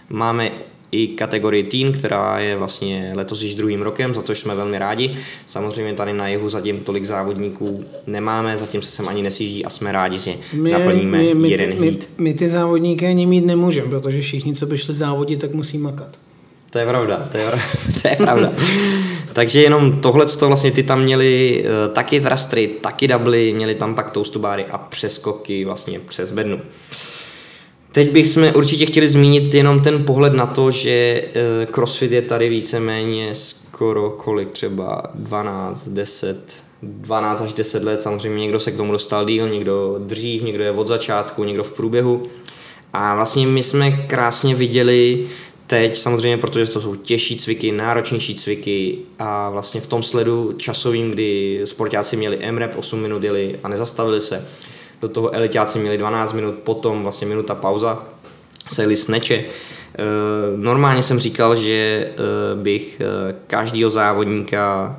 máme i kategorii teen, která je vlastně letos již druhým rokem, za což jsme velmi rádi. Samozřejmě tady na jihu zatím tolik závodníků nemáme, zatím se sem ani nesíží a jsme rádi, že naplníme my, my, jeden my, hit. my ty závodníky ani mít nemůžeme, protože všichni, co by šli závodit, tak musí makat. To je pravda, to je, pravda, to je pravda. Takže jenom tohle, to vlastně ty tam měli uh, taky thrustry, taky doubly, měli tam pak toastubáry a přeskoky vlastně přes bednu. Teď bychom určitě chtěli zmínit jenom ten pohled na to, že uh, CrossFit je tady víceméně skoro kolik třeba 12, 10, 12 až 10 let, samozřejmě někdo se k tomu dostal díl, někdo dřív, někdo je od začátku, někdo v průběhu. A vlastně my jsme krásně viděli teď, samozřejmě, protože to jsou těžší cviky, náročnější cviky a vlastně v tom sledu časovým, kdy sportáci měli MREP 8 minut jeli a nezastavili se, do toho elitáci měli 12 minut, potom vlastně minuta pauza, se jeli sneče. E, normálně jsem říkal, že e, bych e, každýho závodníka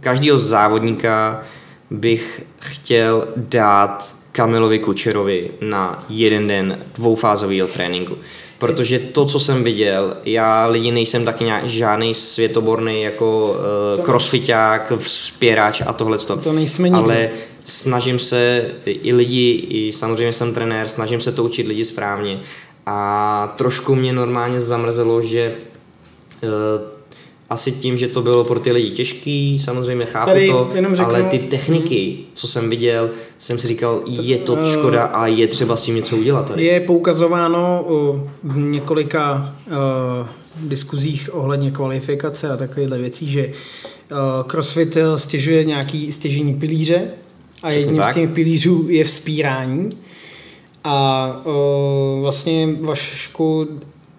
každého závodníka bych chtěl dát Kamilovi Kučerovi na jeden den dvoufázového tréninku. Protože to, co jsem viděl, já lidi nejsem taky nějak, žádný světoborný jako uh, crossfiták, vzpěrač a tohle. To nejsme nikdy. Ale snažím se i lidi, i samozřejmě jsem trenér, snažím se to učit lidi správně. A trošku mě normálně zamrzelo, že uh, asi tím, že to bylo pro ty lidi těžký, samozřejmě chápu Tady to, jenom řeknu, ale ty techniky, co jsem viděl, jsem si říkal, je to eh, škoda a je třeba s tím něco udělat. Tady. Je poukazováno v několika uh, diskuzích ohledně kvalifikace a takovéhle věcí, že uh, CrossFit stěžuje nějaký stěžení pilíře a Přesně jedním tak. z těch pilířů je vzpírání. A uh, vlastně Vašku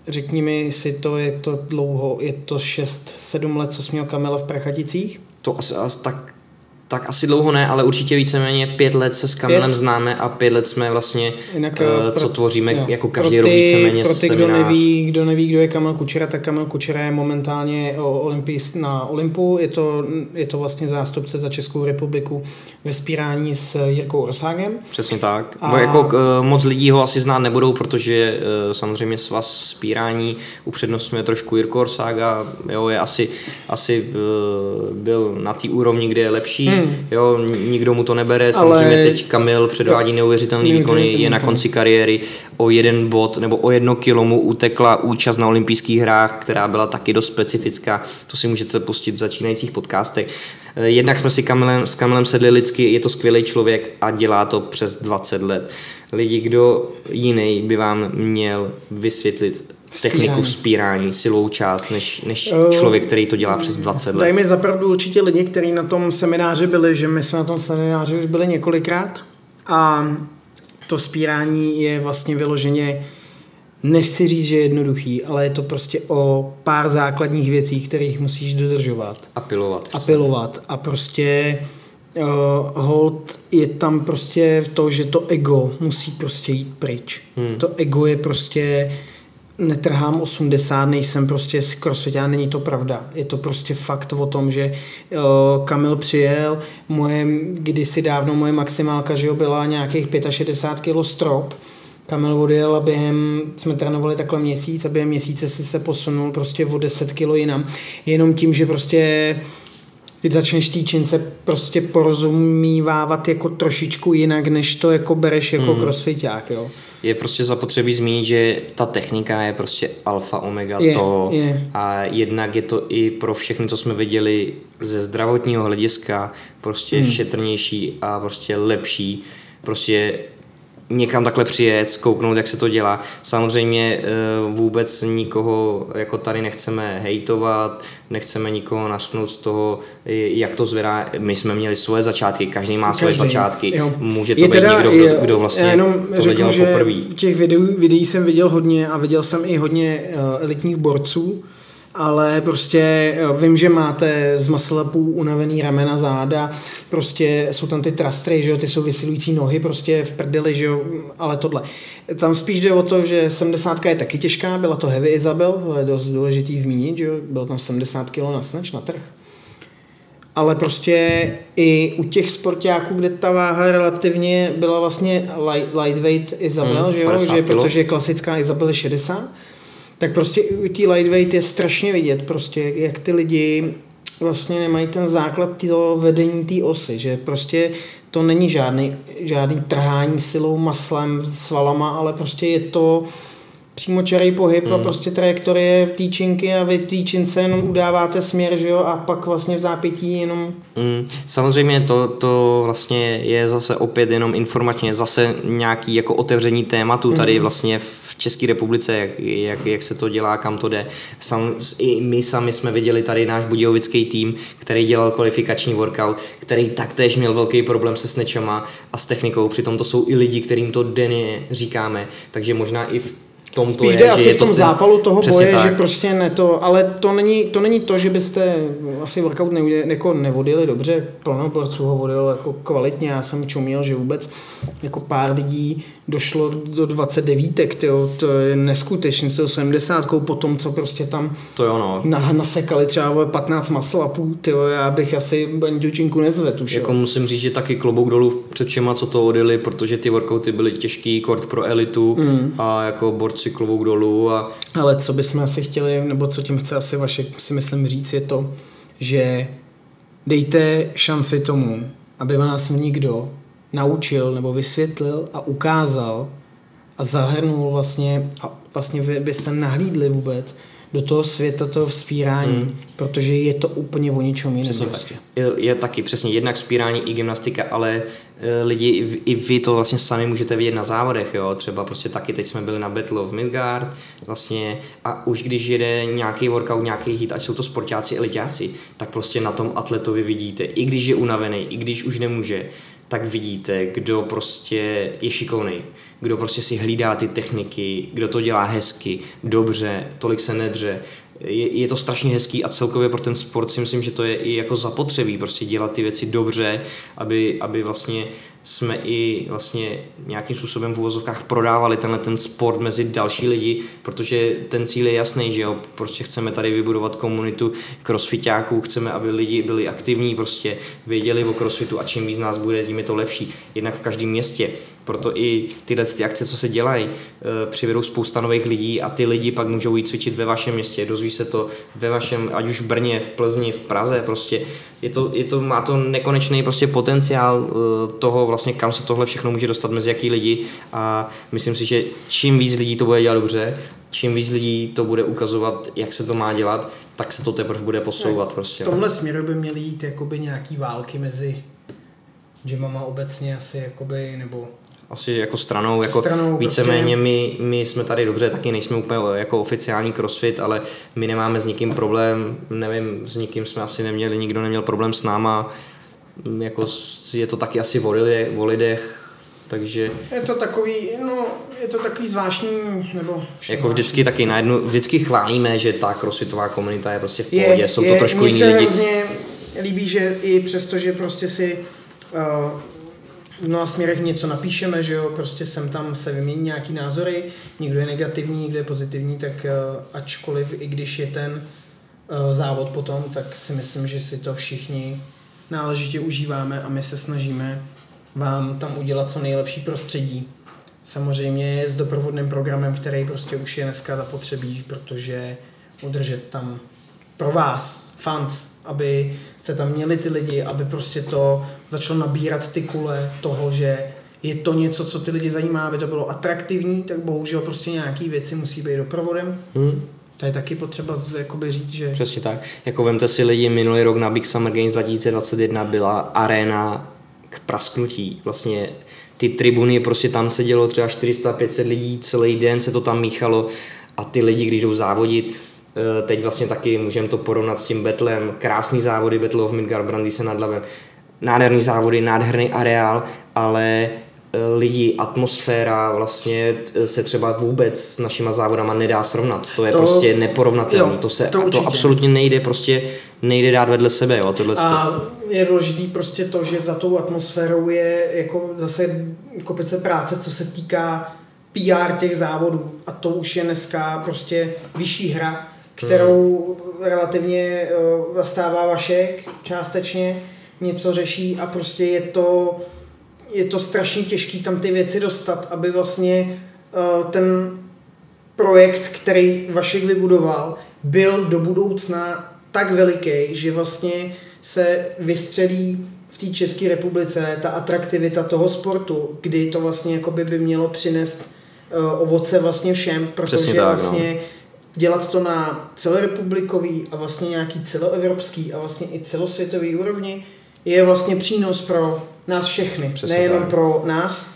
Řekni mi, jestli to je to dlouho, je to 6-7 let, co jsi měl Kamila v Prachaticích? To asi, asi tak tak asi dlouho ne, ale určitě víceméně pět let se s Kamilem pět. známe a pět let jsme vlastně, Jinak, uh, co tvoříme jo. jako každý pro ty, rok víceméně Pro ty, kdo neví, kdo neví, kdo je Kamil Kučera, tak Kamil Kučera je momentálně olympijst na Olympu. Je to, je to vlastně zástupce za Českou republiku ve spírání s Jirkou Roságem. Přesně tak. A... jako, uh, moc lidí ho asi znát nebudou, protože uh, samozřejmě svaz spírání upřednostňuje trošku Jirko Rosága. Jo, je asi, asi uh, byl na té úrovni, kde je lepší. Hmm Hmm. Jo, nikdo mu to nebere, samozřejmě Ale... teď Kamil předvádí neuvěřitelný výkony, je na konci kariéry, o jeden bod nebo o jedno kilo mu utekla účast na olympijských hrách, která byla taky dost specifická, to si můžete pustit v začínajících podcastech. Eh, jednak jsme si Kamilem, s Kamilem sedli lidsky, je to skvělý člověk a dělá to přes 20 let. Lidi, kdo jiný by vám měl vysvětlit techniku vzpírání, silou část, než, než uh, člověk, který to dělá přes 20 let. Daj mi zapravdu určitě lidi, kteří na tom semináři byli, že my jsme na tom semináři už byli několikrát a to vzpírání je vlastně vyloženě nechci říct, že je jednoduchý, ale je to prostě o pár základních věcí, kterých musíš dodržovat. A pilovat. A pilovat. A prostě uh, hold je tam prostě to, že to ego musí prostě jít pryč. Hmm. To ego je prostě netrhám 80, nejsem prostě z crossfitá, není to pravda. Je to prostě fakt o tom, že uh, Kamil přijel, moje, kdysi dávno moje maximálka, že jo, byla nějakých 65 kg strop, Kamil odjel a během, jsme trénovali takhle měsíc a během měsíce si se posunul prostě o 10 kg jinam. Jenom tím, že prostě když začneš té čince prostě porozumívávat jako trošičku jinak, než to jako bereš jako mm. crossfiták, jo je prostě zapotřebí zmínit, že ta technika je prostě alfa omega je, toho je. a jednak je to i pro všechny, co jsme viděli ze zdravotního hlediska prostě hmm. šetrnější a prostě lepší. Prostě někam takhle přijet, zkouknout, jak se to dělá. Samozřejmě eh, vůbec nikoho jako tady nechceme hejtovat, nechceme nikoho našknout z toho, jak to zvedá. My jsme měli svoje začátky, každý má svoje každý, začátky. Jo. Může to je být teda, někdo, kdo, kdo vlastně jenom to řeknu, dělal poprvé. Těch videí, videí jsem viděl hodně a viděl jsem i hodně uh, elitních borců, ale prostě vím, že máte z muscle unavený ramena, záda, prostě jsou tam ty trastry, že jo, ty jsou vysilující nohy prostě v prdeli, že jo, ale tohle. Tam spíš jde o to, že 70 je taky těžká, byla to Heavy Isabel, to je dost důležitý zmínit, že jo, bylo tam 70 kg na snač, na trh. Ale prostě i u těch sportáků, kde ta váha relativně byla vlastně light, lightweight Isabel, hmm, že jo, že, protože klasická Isabel je 60, tak prostě u té lightweight je strašně vidět prostě, jak ty lidi vlastně nemají ten základ toho vedení té osy, že prostě to není žádný, žádný trhání silou, maslem, svalama, ale prostě je to přímo čarý pohyb mm. a hmm. prostě trajektorie týčinky a vy týčince jenom udáváte směr, že jo, a pak vlastně v zápětí jenom... Mm. Samozřejmě to, to vlastně je zase opět jenom informačně, zase nějaký jako otevření tématu tady mm. vlastně v České republice, jak, jak, jak se to dělá, kam to jde. Sam, I my sami jsme viděli tady náš budějovický tým, který dělal kvalifikační workout, který taktéž měl velký problém se snečama a s technikou, přitom to jsou i lidi, kterým to denně říkáme, takže možná i v tom Spíš to jde je, asi v tom ten, zápalu toho boje, tak. že prostě ne to, ale to není, to není to, že byste asi workout neudělali, jako nevodili dobře, plno borců ho vodil jako kvalitně, já jsem čuměl, že vůbec jako pár lidí došlo do 29, tyjo, to je neskutečné, s 70 po tom, co prostě tam To jo, no. na, nasekali třeba vole, 15 maslapů, tyjo, já bych asi ani dučinku nezvedl už. Jako jo. musím říct, že taky klobouk dolů před všema, co to odjeli, protože ty workouty byly těžký, kort pro elitu mm. a jako borci klobouk dolů a Ale co bychom asi chtěli, nebo co tím chce asi Vašek si myslím říct, je to, že dejte šanci tomu, aby vás někdo naučil nebo vysvětlil a ukázal a zahrnul vlastně, a vlastně vy byste nahlídli vůbec do toho světa toho vzpírání, mm. protože je to úplně o ničem jiném. Přesně Prostě. tak. Je, je taky přesně jednak spírání i gymnastika, ale e, lidi, i, i vy to vlastně sami můžete vidět na závodech, jo, třeba prostě taky teď jsme byli na Battle of Midgard, vlastně a už když jede nějaký workout, nějaký hit, ať jsou to sportáci, elitáci, tak prostě na tom atletovi vidíte, i když je unavený, i když už nemůže, tak vidíte, kdo prostě je šikovný, kdo prostě si hlídá ty techniky, kdo to dělá hezky, dobře, tolik se nedře. Je, je to strašně hezký a celkově pro ten sport si myslím, že to je i jako zapotřebí, prostě dělat ty věci dobře, aby, aby vlastně jsme i vlastně nějakým způsobem v uvozovkách prodávali tenhle ten sport mezi další lidi, protože ten cíl je jasný, že jo, prostě chceme tady vybudovat komunitu crossfitáků, chceme, aby lidi byli aktivní, prostě věděli o crossfitu a čím víc nás bude, tím je to lepší. Jednak v každém městě, proto i tyhle ty akce, co se dělají, eh, přivedou spousta nových lidí a ty lidi pak můžou jít cvičit ve vašem městě, dozví se to ve vašem, ať už v Brně, v Plzni, v Praze, prostě. Je to, je to, má to nekonečný prostě potenciál eh, toho vlastně, kam se tohle všechno může dostat mezi jaký lidi. A myslím si, že čím víc lidí to bude dělat dobře, čím víc lidí to bude ukazovat, jak se to má dělat, tak se to teprve bude posouvat prostě. V tomhle směru by měly jít jakoby nějaký války mezi gymama obecně asi jakoby, nebo Asi jako stranou, jako Stranou víceméně prostě- my, my jsme tady dobře, taky nejsme úplně jako oficiální crossfit, ale my nemáme s nikým problém, nevím, s nikým jsme asi neměli, nikdo neměl problém s náma, Mm, jako je to taky asi o lidech, o lidech takže je to takový, no, je to takový zvláštní, nebo jako vždycky taky najednou, vždycky chválíme, že ta crossfitová komunita je prostě v pohodě, jsou to trošku mně jiní se lidi. hrozně líbí, že i přesto, že prostě si uh, v mnoha směrech něco napíšeme, že jo, prostě sem tam se vymění nějaký názory, někdo je negativní, někdo je pozitivní, tak uh, ačkoliv, i když je ten uh, závod potom, tak si myslím, že si to všichni náležitě užíváme a my se snažíme vám tam udělat co nejlepší prostředí. Samozřejmě s doprovodným programem, který prostě už je dneska zapotřebí, protože udržet tam pro vás fans, aby jste tam měli ty lidi, aby prostě to začalo nabírat ty kule toho, že je to něco, co ty lidi zajímá, aby to bylo atraktivní, tak bohužel prostě nějaký věci musí být doprovodem. Hmm. To je taky potřeba z, jakoby říct, že Přesně tak. Jako vemte si lidi, minulý rok na Big Summer Games 2021 byla arena k prasknutí. Vlastně ty tribuny, prostě tam sedělo třeba 400-500 lidí, celý den se to tam míchalo a ty lidi, když jdou závodit, teď vlastně taky můžeme to porovnat s tím Betlem, krásný závody Battle of Midgard, Brandýse nad Labem, nádherný závody, nádherný areál, ale eh, lidi, atmosféra vlastně t- se třeba vůbec s našima závodama nedá srovnat. To je To- prostě neporovnatelné. To, se, to to, určitě. to absolutně nejde, prostě nejde dát vedle sebe, jo, tohle A je důležitý prostě to, že za tou atmosférou je jako zase kopice práce, co se týká PR těch závodů. A to už je dneska prostě vyšší hra, kterou relativně eh, zastává Vašek částečně, něco řeší a prostě je to, je to strašně těžký tam ty věci dostat, aby vlastně eh, ten projekt, který Vašek vybudoval, byl do budoucna tak veliký, že vlastně se vystřelí v té České republice ta atraktivita toho sportu, kdy to vlastně jakoby by mělo přinést uh, ovoce vlastně všem, protože Přesně tak, no. Dělat to na celorepublikový a vlastně nějaký celoevropský a vlastně i celosvětový úrovni je vlastně přínos pro nás všechny. Přesně Nejenom tak. pro nás,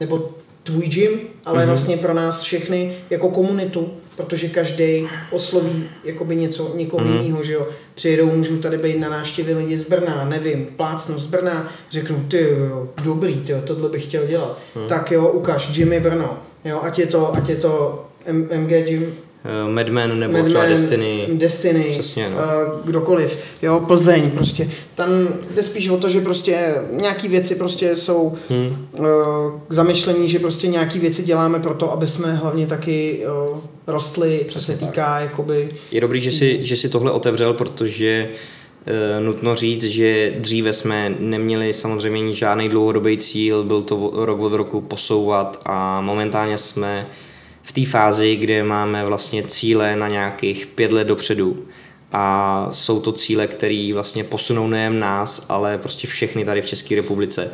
nebo tvůj gym, ale Mhm. vlastně pro nás všechny jako komunitu, protože každý osloví jakoby něco, někoho Mhm. jiného, že jo. Přijedou, můžou tady být na návštěvě lidi z Brna, nevím, plácnu z Brna, řeknu, ty jo, dobrý, ty jo, tohle bych chtěl dělat. Mhm. Tak jo, ukáž, Jimmy Brno, jo, ať je to, ať je to M- MG Gym Madman nebo Mad třeba Man, Destiny. Destiny, Přesně, no. uh, kdokoliv, jo, Plzeň prostě. Tam jde spíš o to, že prostě nějaký věci prostě jsou hmm. uh, k zamyšlení, že prostě nějaký věci děláme proto, aby jsme hlavně taky uh, rostli, co se týká tak. jakoby... Je dobrý, že si, že si tohle otevřel, protože nutno říct, že dříve jsme neměli samozřejmě žádný dlouhodobý cíl, byl to rok od roku posouvat a momentálně jsme v té fázi, kde máme vlastně cíle na nějakých pět let dopředu a jsou to cíle, které vlastně posunou nejen nás, ale prostě všechny tady v České republice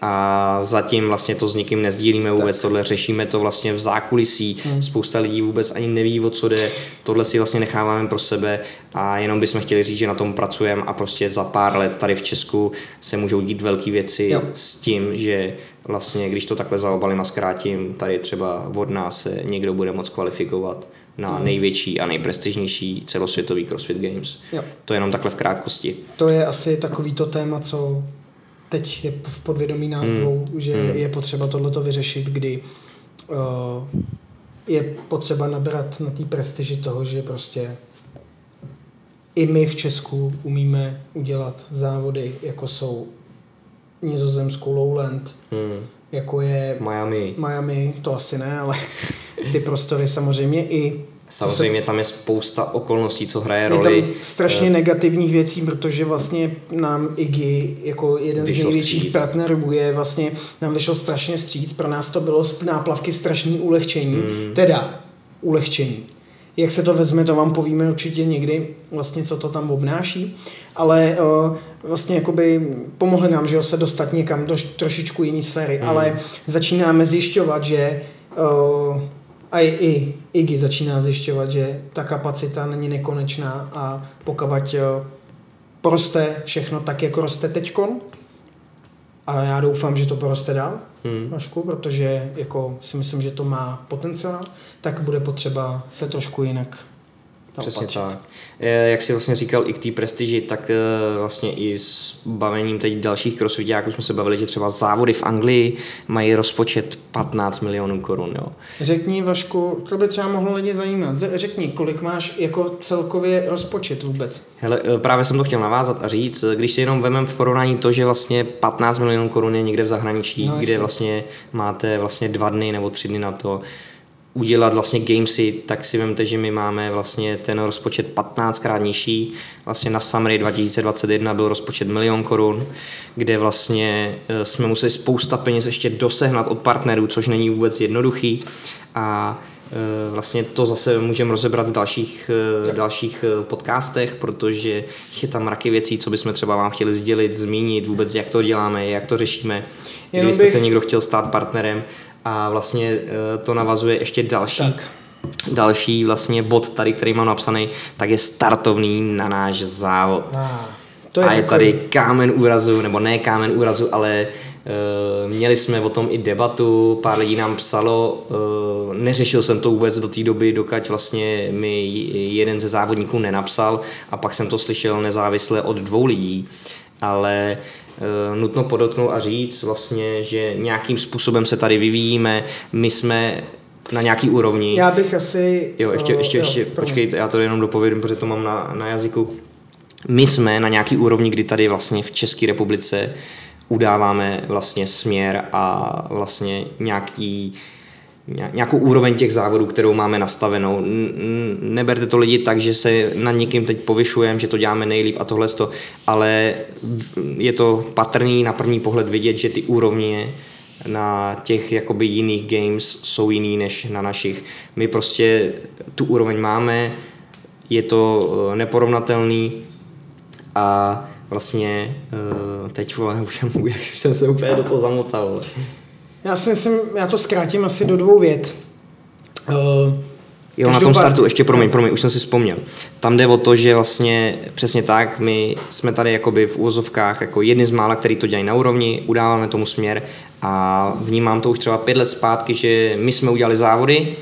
a zatím vlastně to s nikým nezdílíme vůbec, tak. tohle řešíme to vlastně v zákulisí, hmm. spousta lidí vůbec ani neví, o co jde, tohle si vlastně necháváme pro sebe a jenom bychom chtěli říct, že na tom pracujeme a prostě za pár let tady v Česku se můžou dít velké věci jo. s tím, že vlastně, když to takhle zaobalím a zkrátím, tady třeba od nás se někdo bude moc kvalifikovat na hmm. největší a nejprestižnější celosvětový CrossFit Games. Jo. To je jenom takhle v krátkosti. To je asi takový to téma, co teď je v podvědomí nás hmm. dvou, že hmm. je potřeba tohleto vyřešit, kdy uh, je potřeba nabrat na té prestiži toho, že prostě i my v Česku umíme udělat závody, jako jsou Nizozemskou Lowland, hmm. jako je Miami. Miami, to asi ne, ale ty prostory samozřejmě i Samozřejmě tam je spousta okolností, co hraje roli. Je tam strašně uh, negativních věcí, protože vlastně nám IGI jako jeden z největších stříc. partnerů je vlastně, nám vyšlo strašně stříc, pro nás to bylo z náplavky strašný ulehčení, hmm. teda ulehčení. Jak se to vezme, to vám povíme určitě někdy, vlastně co to tam obnáší, ale uh, vlastně jakoby pomohli nám, že se dostat někam do trošičku jiné sféry, hmm. ale začínáme zjišťovat, že uh, a i IGI začíná zjišťovat, že ta kapacita není nekonečná a pokud eh, poroste všechno tak, jako roste teďkon, a já doufám, že to poroste dál, hmm. Vašku, protože jako si myslím, že to má potenciál, tak bude potřeba se trošku jinak Přesně opatřit. tak. Jak si vlastně říkal i k té prestiži, tak eh, vlastně i s bavením teď dalších crossfitáků jsme se bavili, že třeba závody v Anglii mají rozpočet 15 milionů korun. Jo. Řekni, Vašku, to by třeba mohlo lidi zajímat. Řekni, kolik máš jako celkově rozpočet vůbec? Hele, eh, právě jsem to chtěl navázat a říct, eh, když si jenom vemem v porovnání to, že vlastně 15 milionů korun je někde v zahraničí, no, kde vlastně máte vlastně dva dny nebo tři dny na to, udělat vlastně gamesy, tak si vemte, že my máme vlastně ten rozpočet 15 krát nižší. Vlastně na Summery 2021 byl rozpočet milion korun, kde vlastně eh, jsme museli spousta peněz ještě dosehnat od partnerů, což není vůbec jednoduchý. A eh, Vlastně to zase můžeme rozebrat v dalších, eh, dalších podcastech, protože je tam mraky věcí, co bychom třeba vám chtěli sdělit, zmínit, vůbec jak to děláme, jak to řešíme. Kdybyste bych... se někdo chtěl stát partnerem, a vlastně eh, to navazuje ještě další tak. další vlastně bod tady, který mám napsaný, tak je startovný na náš závod. Ah, to je a je takový... tady kámen úrazu, nebo ne kámen úrazu, ale Uh, měli jsme o tom i debatu, pár lidí nám psalo, uh, neřešil jsem to vůbec do té doby, dokud vlastně mi jeden ze závodníků nenapsal a pak jsem to slyšel nezávisle od dvou lidí, ale nutno podotknout a říct vlastně, že nějakým způsobem se tady vyvíjíme, my jsme na nějaký úrovni. Já bych asi... Jo, ještě, ještě, ještě, jo, počkejte, já to jenom dopovědím, protože to mám na, na jazyku. My jsme na nějaký úrovni, kdy tady vlastně v České republice udáváme vlastně směr a vlastně nějaký uh, nějakou úroveň těch závodů, kterou máme nastavenou. Neberte to lidi tak, že se na někým teď povyšujeme, že to děláme nejlíp a tohle to, ale je to patrný na první pohled vidět, že ty úrovně na těch jakoby jiných games jsou jiný než na našich. My prostě tu úroveň máme, je to eh, neporovnatelný a vlastně eh, teď už, už jsem se úplně do toho zamotal. Já si myslím, já to zkrátím asi do dvou vět. Uh, Jo, na tom startu, ještě promiň, promiň, už jsem si vzpomněl. Tam jde o to, že vlastně přesně tak, my jsme tady jakoby v úvozovkách jako jedni z mála, který to dělají na úrovni, udáváme tomu směr a vnímám to už třeba pět let zpátky, že my jsme udělali závody,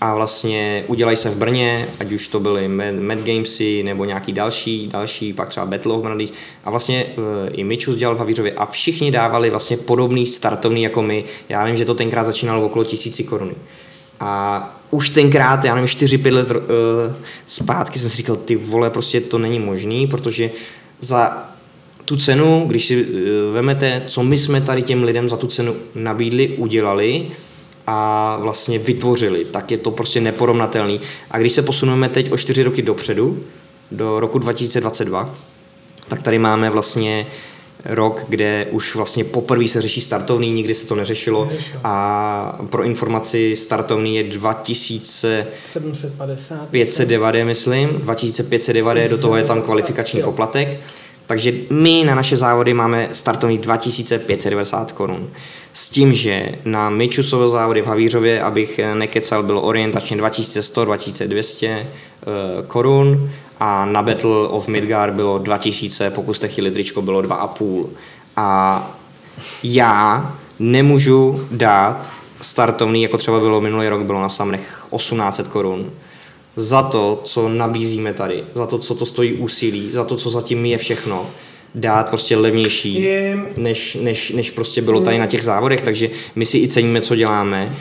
a vlastně udělají se v Brně, ať už to byly Mad Gamesy nebo nějaký další, další, pak třeba Battle of Mladís a vlastně e, i Mičus dělal v Havířově a všichni dávali vlastně podobný startovný jako my. Já vím, že to tenkrát začínalo okolo tisíci koruny. A už tenkrát, já nevím, 4-5 let uh, zpátky jsem si říkal, ty vole, prostě to není možný, protože za tu cenu, když si uh, vemete, co my jsme tady těm lidem za tu cenu nabídli, udělali a vlastně vytvořili, tak je to prostě neporovnatelný. A když se posuneme teď o 4 roky dopředu, do roku 2022, tak tady máme vlastně rok, kde už vlastně poprvé se řeší startovný, nikdy se to neřešilo. A pro informaci startovný je 2590, 590, myslím, 2590, do toho je tam kvalifikační poplatek. Takže my na naše závody máme startovní 2590 korun. S tím, že na Mičusové závody v Havířově, abych nekecal, bylo orientačně 2100-2200 eh, korun a na Battle of Midgar bylo 2000, pokud jste chtěli tričko, bylo 2,5. A já nemůžu dát startovný, jako třeba bylo minulý rok, bylo na Samnech 1800 korun, za to, co nabízíme tady, za to, co to stojí úsilí, za to, co zatím je všechno, dát prostě levnější, než, než, než prostě bylo tady na těch závodech, takže my si i ceníme, co děláme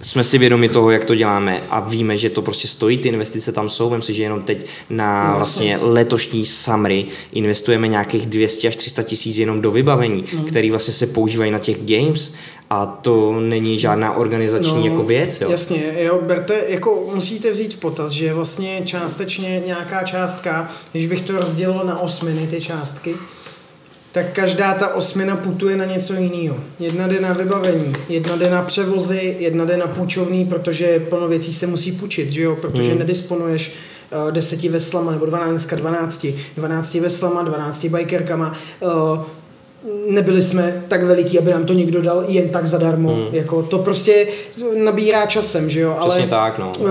jsme si vědomi toho, jak to děláme a víme, že to prostě stojí, ty investice tam jsou. Vím si, že jenom teď na vlastně letošní samry investujeme nějakých 200 až 300 tisíc jenom do vybavení, mm. které vlastně se používají na těch games a to není žádná organizační no, jako věc. Jo. Jasně, jo, berte, jako musíte vzít v potaz, že vlastně částečně nějaká částka, když bych to rozdělil na osminy, ty částky, tak každá ta osmina putuje na něco jiného. Jedna jde na vybavení, jedna jde na převozy, jedna jde na půjčovný, protože plno věcí se musí půjčit, že jo? protože hmm. nedisponuješ uh, deseti veslama nebo dvanáctka, dvanácti, dvanácti veslama, dvanácti bikerkama. Nebyli jsme tak veliký, aby nám to někdo dal jen tak zadarmo. Hmm. Jako, to prostě nabírá časem, že jo? Přesně Ale, tak, no. Uh,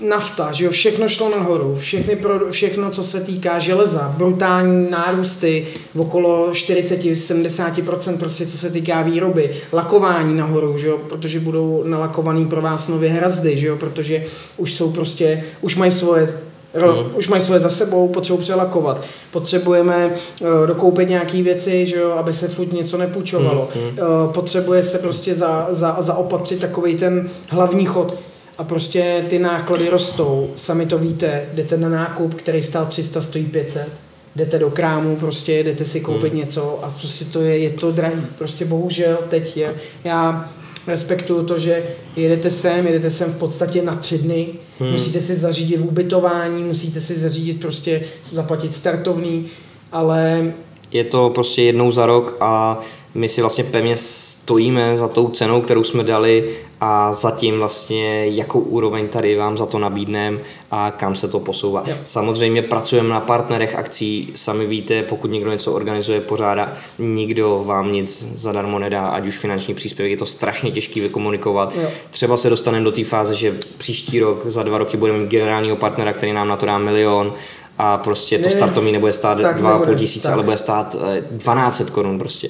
nafta, že jo, všechno šlo nahoru, všechny pro, všechno, co se týká železa, brutální nárůsty v okolo 40-70%, prostě co se týká výroby, lakování nahoru, že jo, protože budou nalakovaný pro vás nově hrazdy, že jo, protože už jsou prostě, už mají svoje Ro, mm. Už mají svoje za sebou, potřebují přelakovat. Potřebujeme uh, dokoupit nějaké věci, že jo, aby se furt něco nepůjčovalo. Mm. Uh, potřebuje se prostě za, za, zaopatřit takový ten hlavní chod a prostě ty náklady rostou, sami to víte, jdete na nákup, který stál 300, stojí 500, jdete do krámu, prostě jdete si koupit hmm. něco a prostě to je, je to drahý. Prostě bohužel teď je, já respektuju to, že jedete sem, jedete sem v podstatě na tři dny, hmm. musíte si zařídit ubytování, musíte si zařídit prostě zaplatit startovný, ale... Je to prostě jednou za rok a my si vlastně pevně stojíme za tou cenou, kterou jsme dali a zatím vlastně jakou úroveň tady vám za to nabídneme a kam se to posouvá. Jo. Samozřejmě pracujeme na partnerech akcí, sami víte, pokud někdo něco organizuje, pořádá, nikdo vám nic zadarmo nedá, ať už finanční příspěvek, je to strašně těžký vykomunikovat. Jo. Třeba se dostaneme do té fáze, že příští rok, za dva roky budeme mít generálního partnera, který nám na to dá milion, a prostě to startovní nebude stát 2,5 tisíce, ale bude stát 12 eh, korun prostě.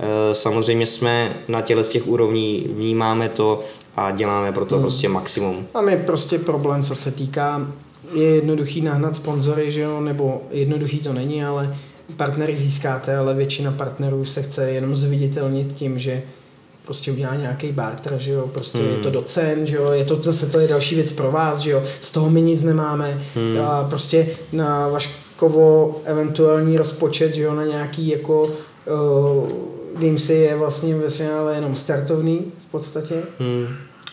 Eh, samozřejmě jsme na těle z těch úrovní, vnímáme to a děláme pro to hmm. prostě maximum. A my prostě problém, co se týká, je jednoduchý nahnat sponzory, že jo, nebo jednoduchý to není, ale partnery získáte, ale většina partnerů se chce jenom zviditelnit tím, že prostě udělá nějaký barter, že jo, prostě hmm. je to hmm. docen, že jo, je to zase to je další věc pro vás, že jo, z toho my nic nemáme hmm. a prostě na Vaškovo eventuální rozpočet, že jo, na nějaký jako uh, Gamesy je vlastně ve finále jenom startovný v podstatě. Hmm.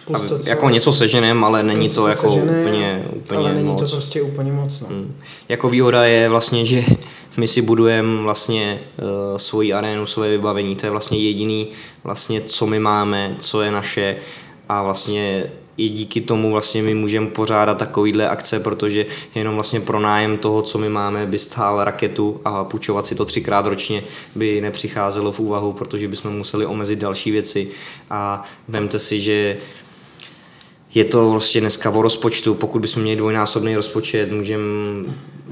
Plus to, co, jako něco seženem, ale není to jako seženem, úplně, úplně ale není moc. to prostě úplně moc. No. Hmm. Jako výhoda je vlastně, že my si budujeme vlastně uh, svoji arénu, svoje vybavení, to je vlastně jediný vlastně, co my máme, co je naše a vlastně i díky tomu vlastně my můžeme pořádat takovýhle akce, protože jenom vlastně pro nájem toho, co my máme, by stál raketu a půjčovat si to třikrát ročně by nepřicházelo v úvahu, protože bychom museli omezit další věci. A vemte si, že je to vlastně dneska o rozpočtu, pokud bychom měli dvojnásobný rozpočet, můžeme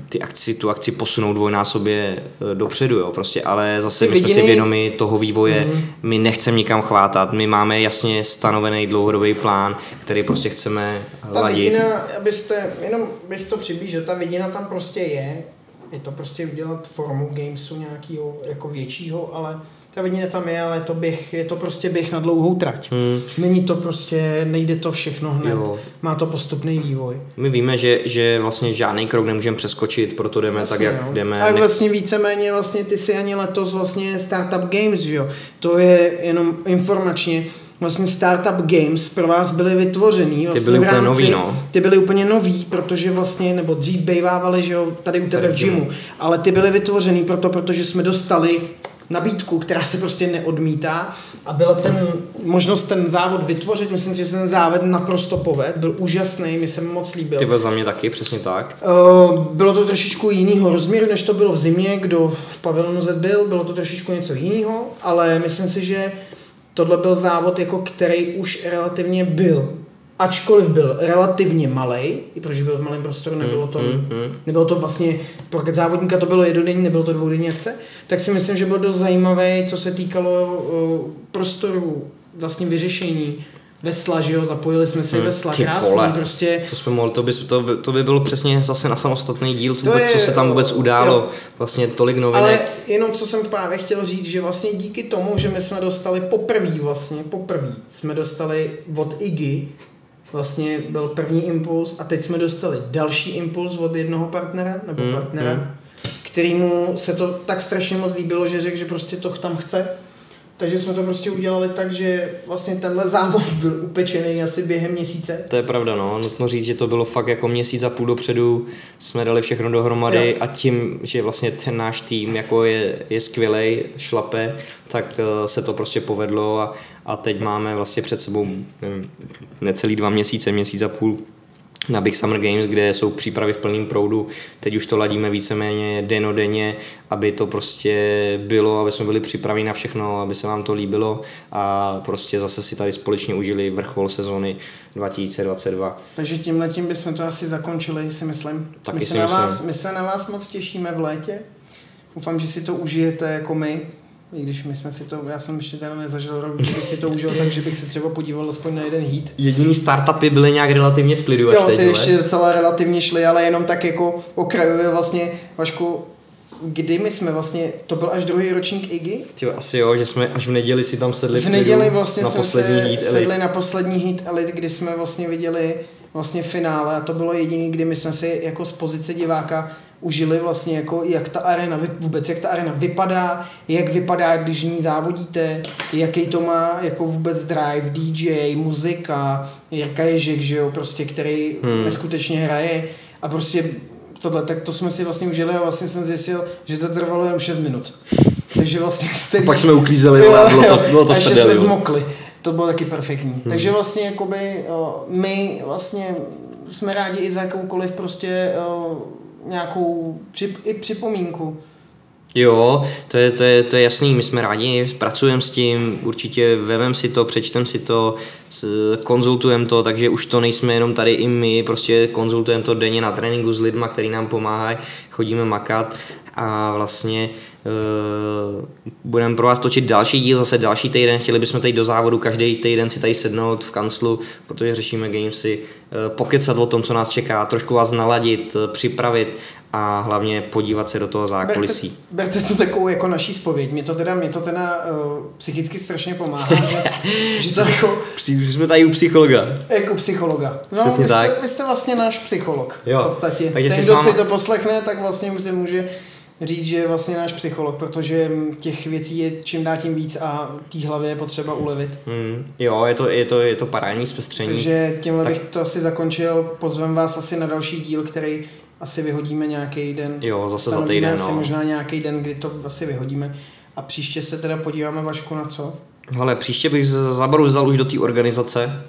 ty akci, tu akci posunout dvojnásobě e, dopředu, jo, prostě, ale zase my jsme si vědomi toho vývoje, mm. my nechceme nikam chvátat, my máme jasně stanovený dlouhodobý plán, který prostě chceme ta ladit. Ta vidina, abyste, jenom bych to přiblížil, ta vidina tam prostě je, je to prostě udělat formu gamesu nějakého jako většího, ale vidina tam je, ale to běh, je to prostě běh na dlouhou trať. Hmm. Není to prostě, nejde to všechno hned, Jo. má to postupný vývoj. My víme, že, že vlastně žádný krok nemůžeme přeskočit, proto jdeme tak, jak no. jdeme. A vlastně víceméně vlastně ty si ani letos vlastně Startup Games, jo? To je jenom informačně, vlastně Startup Games pro vás byly vytvořený. Vlastně byly v úplně rámci- nový, no. Ty byly úplně nový, protože vlastně, nebo dřív bejvávali, že jo, tady u tebe Tady v gymu, ale ty byly vytvořený proto, protože jsme dostali nabídku, která se prostě neodmítá a byla ten možnost ten závod vytvořit, myslím si, že se ten závod naprosto poved, byl úžasný, mi se moc líbil. Ty za mě taky, přesně tak. Uh, bylo to trošičku jinýho rozměru, než to bylo v zimě, kdo v pavilonu Z byl, bylo to trošičku něco jiného, ale myslím si, že tohle byl závod, jako který už relativně byl. Ačkoliv byl relativně malý, i protože byl v malém prostoru, nebylo to, Mm, mm. nebylo to vlastně, pro závodníka to bylo jednodenní, nebylo to dvoudenní akce, tak si myslím, že byl dost zajímavý, co se týkalo prostoru, vlastně vyřešení vesla, že jo, zapojili jsme si Hmm, vesla, krásný, vole. prostě To jsme mohli, to by, to, by, to by bylo přesně zase na samostatný díl, To vůbec, je- co se tam vůbec událo, jo. vlastně tolik Ale novinek. jenom co jsem právě chtěl říct, že vlastně díky tomu, že my jsme dostali poprvé vlastně, poprvé jsme dostali od Iggy, vlastně byl první impuls a teď jsme dostali další impuls od jednoho partnera, nebo Hmm, partnera, hmm. kterýmu se to tak strašně moc líbilo, že řekl, že prostě to tam chce. Takže jsme to prostě udělali tak, že vlastně tenhle závod byl upečený asi během měsíce. To je pravda, no. Nutno říct, že to bylo fakt jako měsíc a půl dopředu, jsme dali všechno dohromady Jo. a tím, že vlastně ten náš tým jako je, je skvělej, šlape, tak eh, se to prostě povedlo a, a teď máme vlastně před sebou nevím, necelý dva měsíce, měsíc a půl na Big Summer Games, kde jsou přípravy v plném proudu. Teď už to ladíme víceméně denodenně, aby to prostě bylo, aby jsme byli připraveni na všechno, aby se vám to líbilo a prostě zase si tady společně užili vrchol sezóny 2022. Takže tímhle tím bychom to asi zakončili, si myslím. Taky my, si se na myslím. vás, my se na vás moc těšíme v létě. Doufám, že si to užijete jako my. I když my jsme si to, já jsem ještě teda nezažil rok, že bych si to užil, takže bych se třeba podíval aspoň na jeden hit. Jediný startupy byly nějak relativně v klidu Jo, teď, ty vole. ještě docela relativně šly, ale jenom tak jako okrajově vlastně, Vašku, kdy my jsme vlastně, to byl až druhý ročník IGY? Ty, asi jo, že jsme až v neděli si tam sedli V neděli vlastně na jsme poslední se heat sedli Elite. na poslední hit Elite, kdy jsme vlastně viděli vlastně finále a to bylo jediný, kdy my jsme si jako z pozice diváka užili vlastně jako jak ta arena, vůbec jak ta arena vypadá, jak vypadá, když ní závodíte, jaký to má jako vůbec drive, DJ, muzika, Jirka Ježek, že jo, prostě, který Hmm. neskutečně hraje a prostě tohle, tak to jsme si vlastně užili a vlastně jsem zjistil, že to trvalo jenom 6 minut. Takže vlastně jste Pak jsme uklízeli, vole, a bylo to, bylo to prdeli, jsme zmokli. To bylo taky perfektní. Hmm. Takže vlastně jakoby my vlastně jsme rádi i za jakoukoliv prostě nějakou přip, i připomínku. Jo, to je, to, je, to je jasný, my jsme rádi, pracujeme s tím, určitě vemem si to, přečtem si to, konzultujeme to, takže už to nejsme jenom tady i my, prostě konzultujeme to denně na tréninku s lidma, který nám pomáhají, chodíme makat a vlastně uh, budeme pro vás točit další díl, zase další týden, chtěli bychom tady do závodu každý týden si tady sednout v kanclu, protože řešíme gamesy, uh, pokecat o tom, co nás čeká, trošku vás naladit, uh, připravit a hlavně podívat se do toho zákulisí. Berte, berte to takovou jako naší spověď. Mě to teda, mě to teda uh, psychicky strašně pomáhá, že, že to jako, Při- Jsme tady u psychologa. jako psychologa. No, Přesně vy jste, tak. vy jste vlastně náš psycholog. Jo. V podstatě. Takže Ten, si kdo s váma- si to poslechne, tak vlastně si může říct, že je vlastně náš psycholog, protože těch věcí je čím dál tím víc a té hlavě je potřeba ulevit. Hmm, jo, je to, je to, je to parádní zpestření. Takže tímhle Tak- bych to asi zakončil. Pozvem vás asi na další díl, který asi vyhodíme nějaký den. Jo, zase za týden, asi no. možná nějaký den, kdy to asi vyhodíme. A příště se teda podíváme Vašku na co? Ale příště bych zabrouzdal už do té organizace,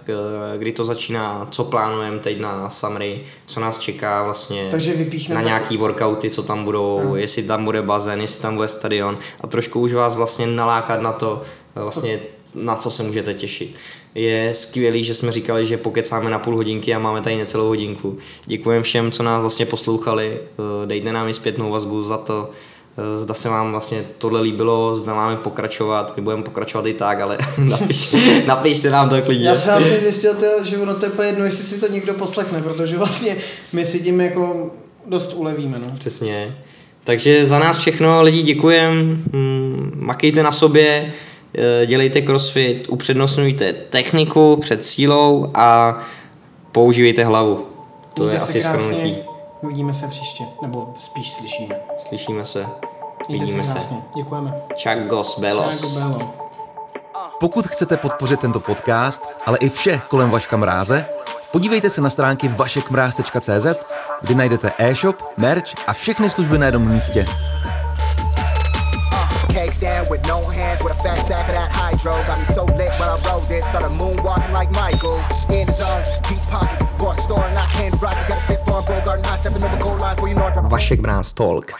kdy to začíná, co plánujeme teď na Summery, co nás čeká vlastně Takže na nějaký workouty, co tam budou, No. jestli tam bude bazén, jestli tam bude stadion a trošku už vás vlastně nalákat na to, vlastně na co se můžete těšit. Je skvělý, že jsme říkali, že pokecáme na půl hodinky a máme tady necelou hodinku. Děkujeme všem, co nás vlastně poslouchali, Eh, dejte nám i zpětnou vazbu za to, Eh, Zda se vám vlastně tohle líbilo, zda máme pokračovat, my budeme pokračovat i tak, ale napiš, napište nám to klidně. Já jsem vlastně zjistil, tyjo, že ono to je jedno, jestli si to někdo poslechne, protože vlastně my si tím jako dost ulevíme. No. Přesně. Takže za nás všechno, lidi děkujem, mm, makejte na sobě, dělejte crossfit, upřednostňujte techniku před sílou a používejte hlavu. To Mějte je asi shrnutí. Uvidíme se příště, nebo spíš slyšíme. Slyšíme se, Mějte vidíme se. Děkujeme. Čagos, belos. Čau, Belo. Pokud chcete podpořit tento podcast, ale i vše kolem Vaška Mráze, podívejte se na stránky vašekmráz.cz, kde najdete e-shop, merch a všechny služby na jednom místě. Down with no hands with a fat sack of that hydro. Got me so lit when I rode this. Started moonwalking like Michael. In zone, deep pockets. Bought store, not hand rocket. Got a stiff arm, Bogart, high stepping over goal line. Where you know I drop Vašek Brás Talk.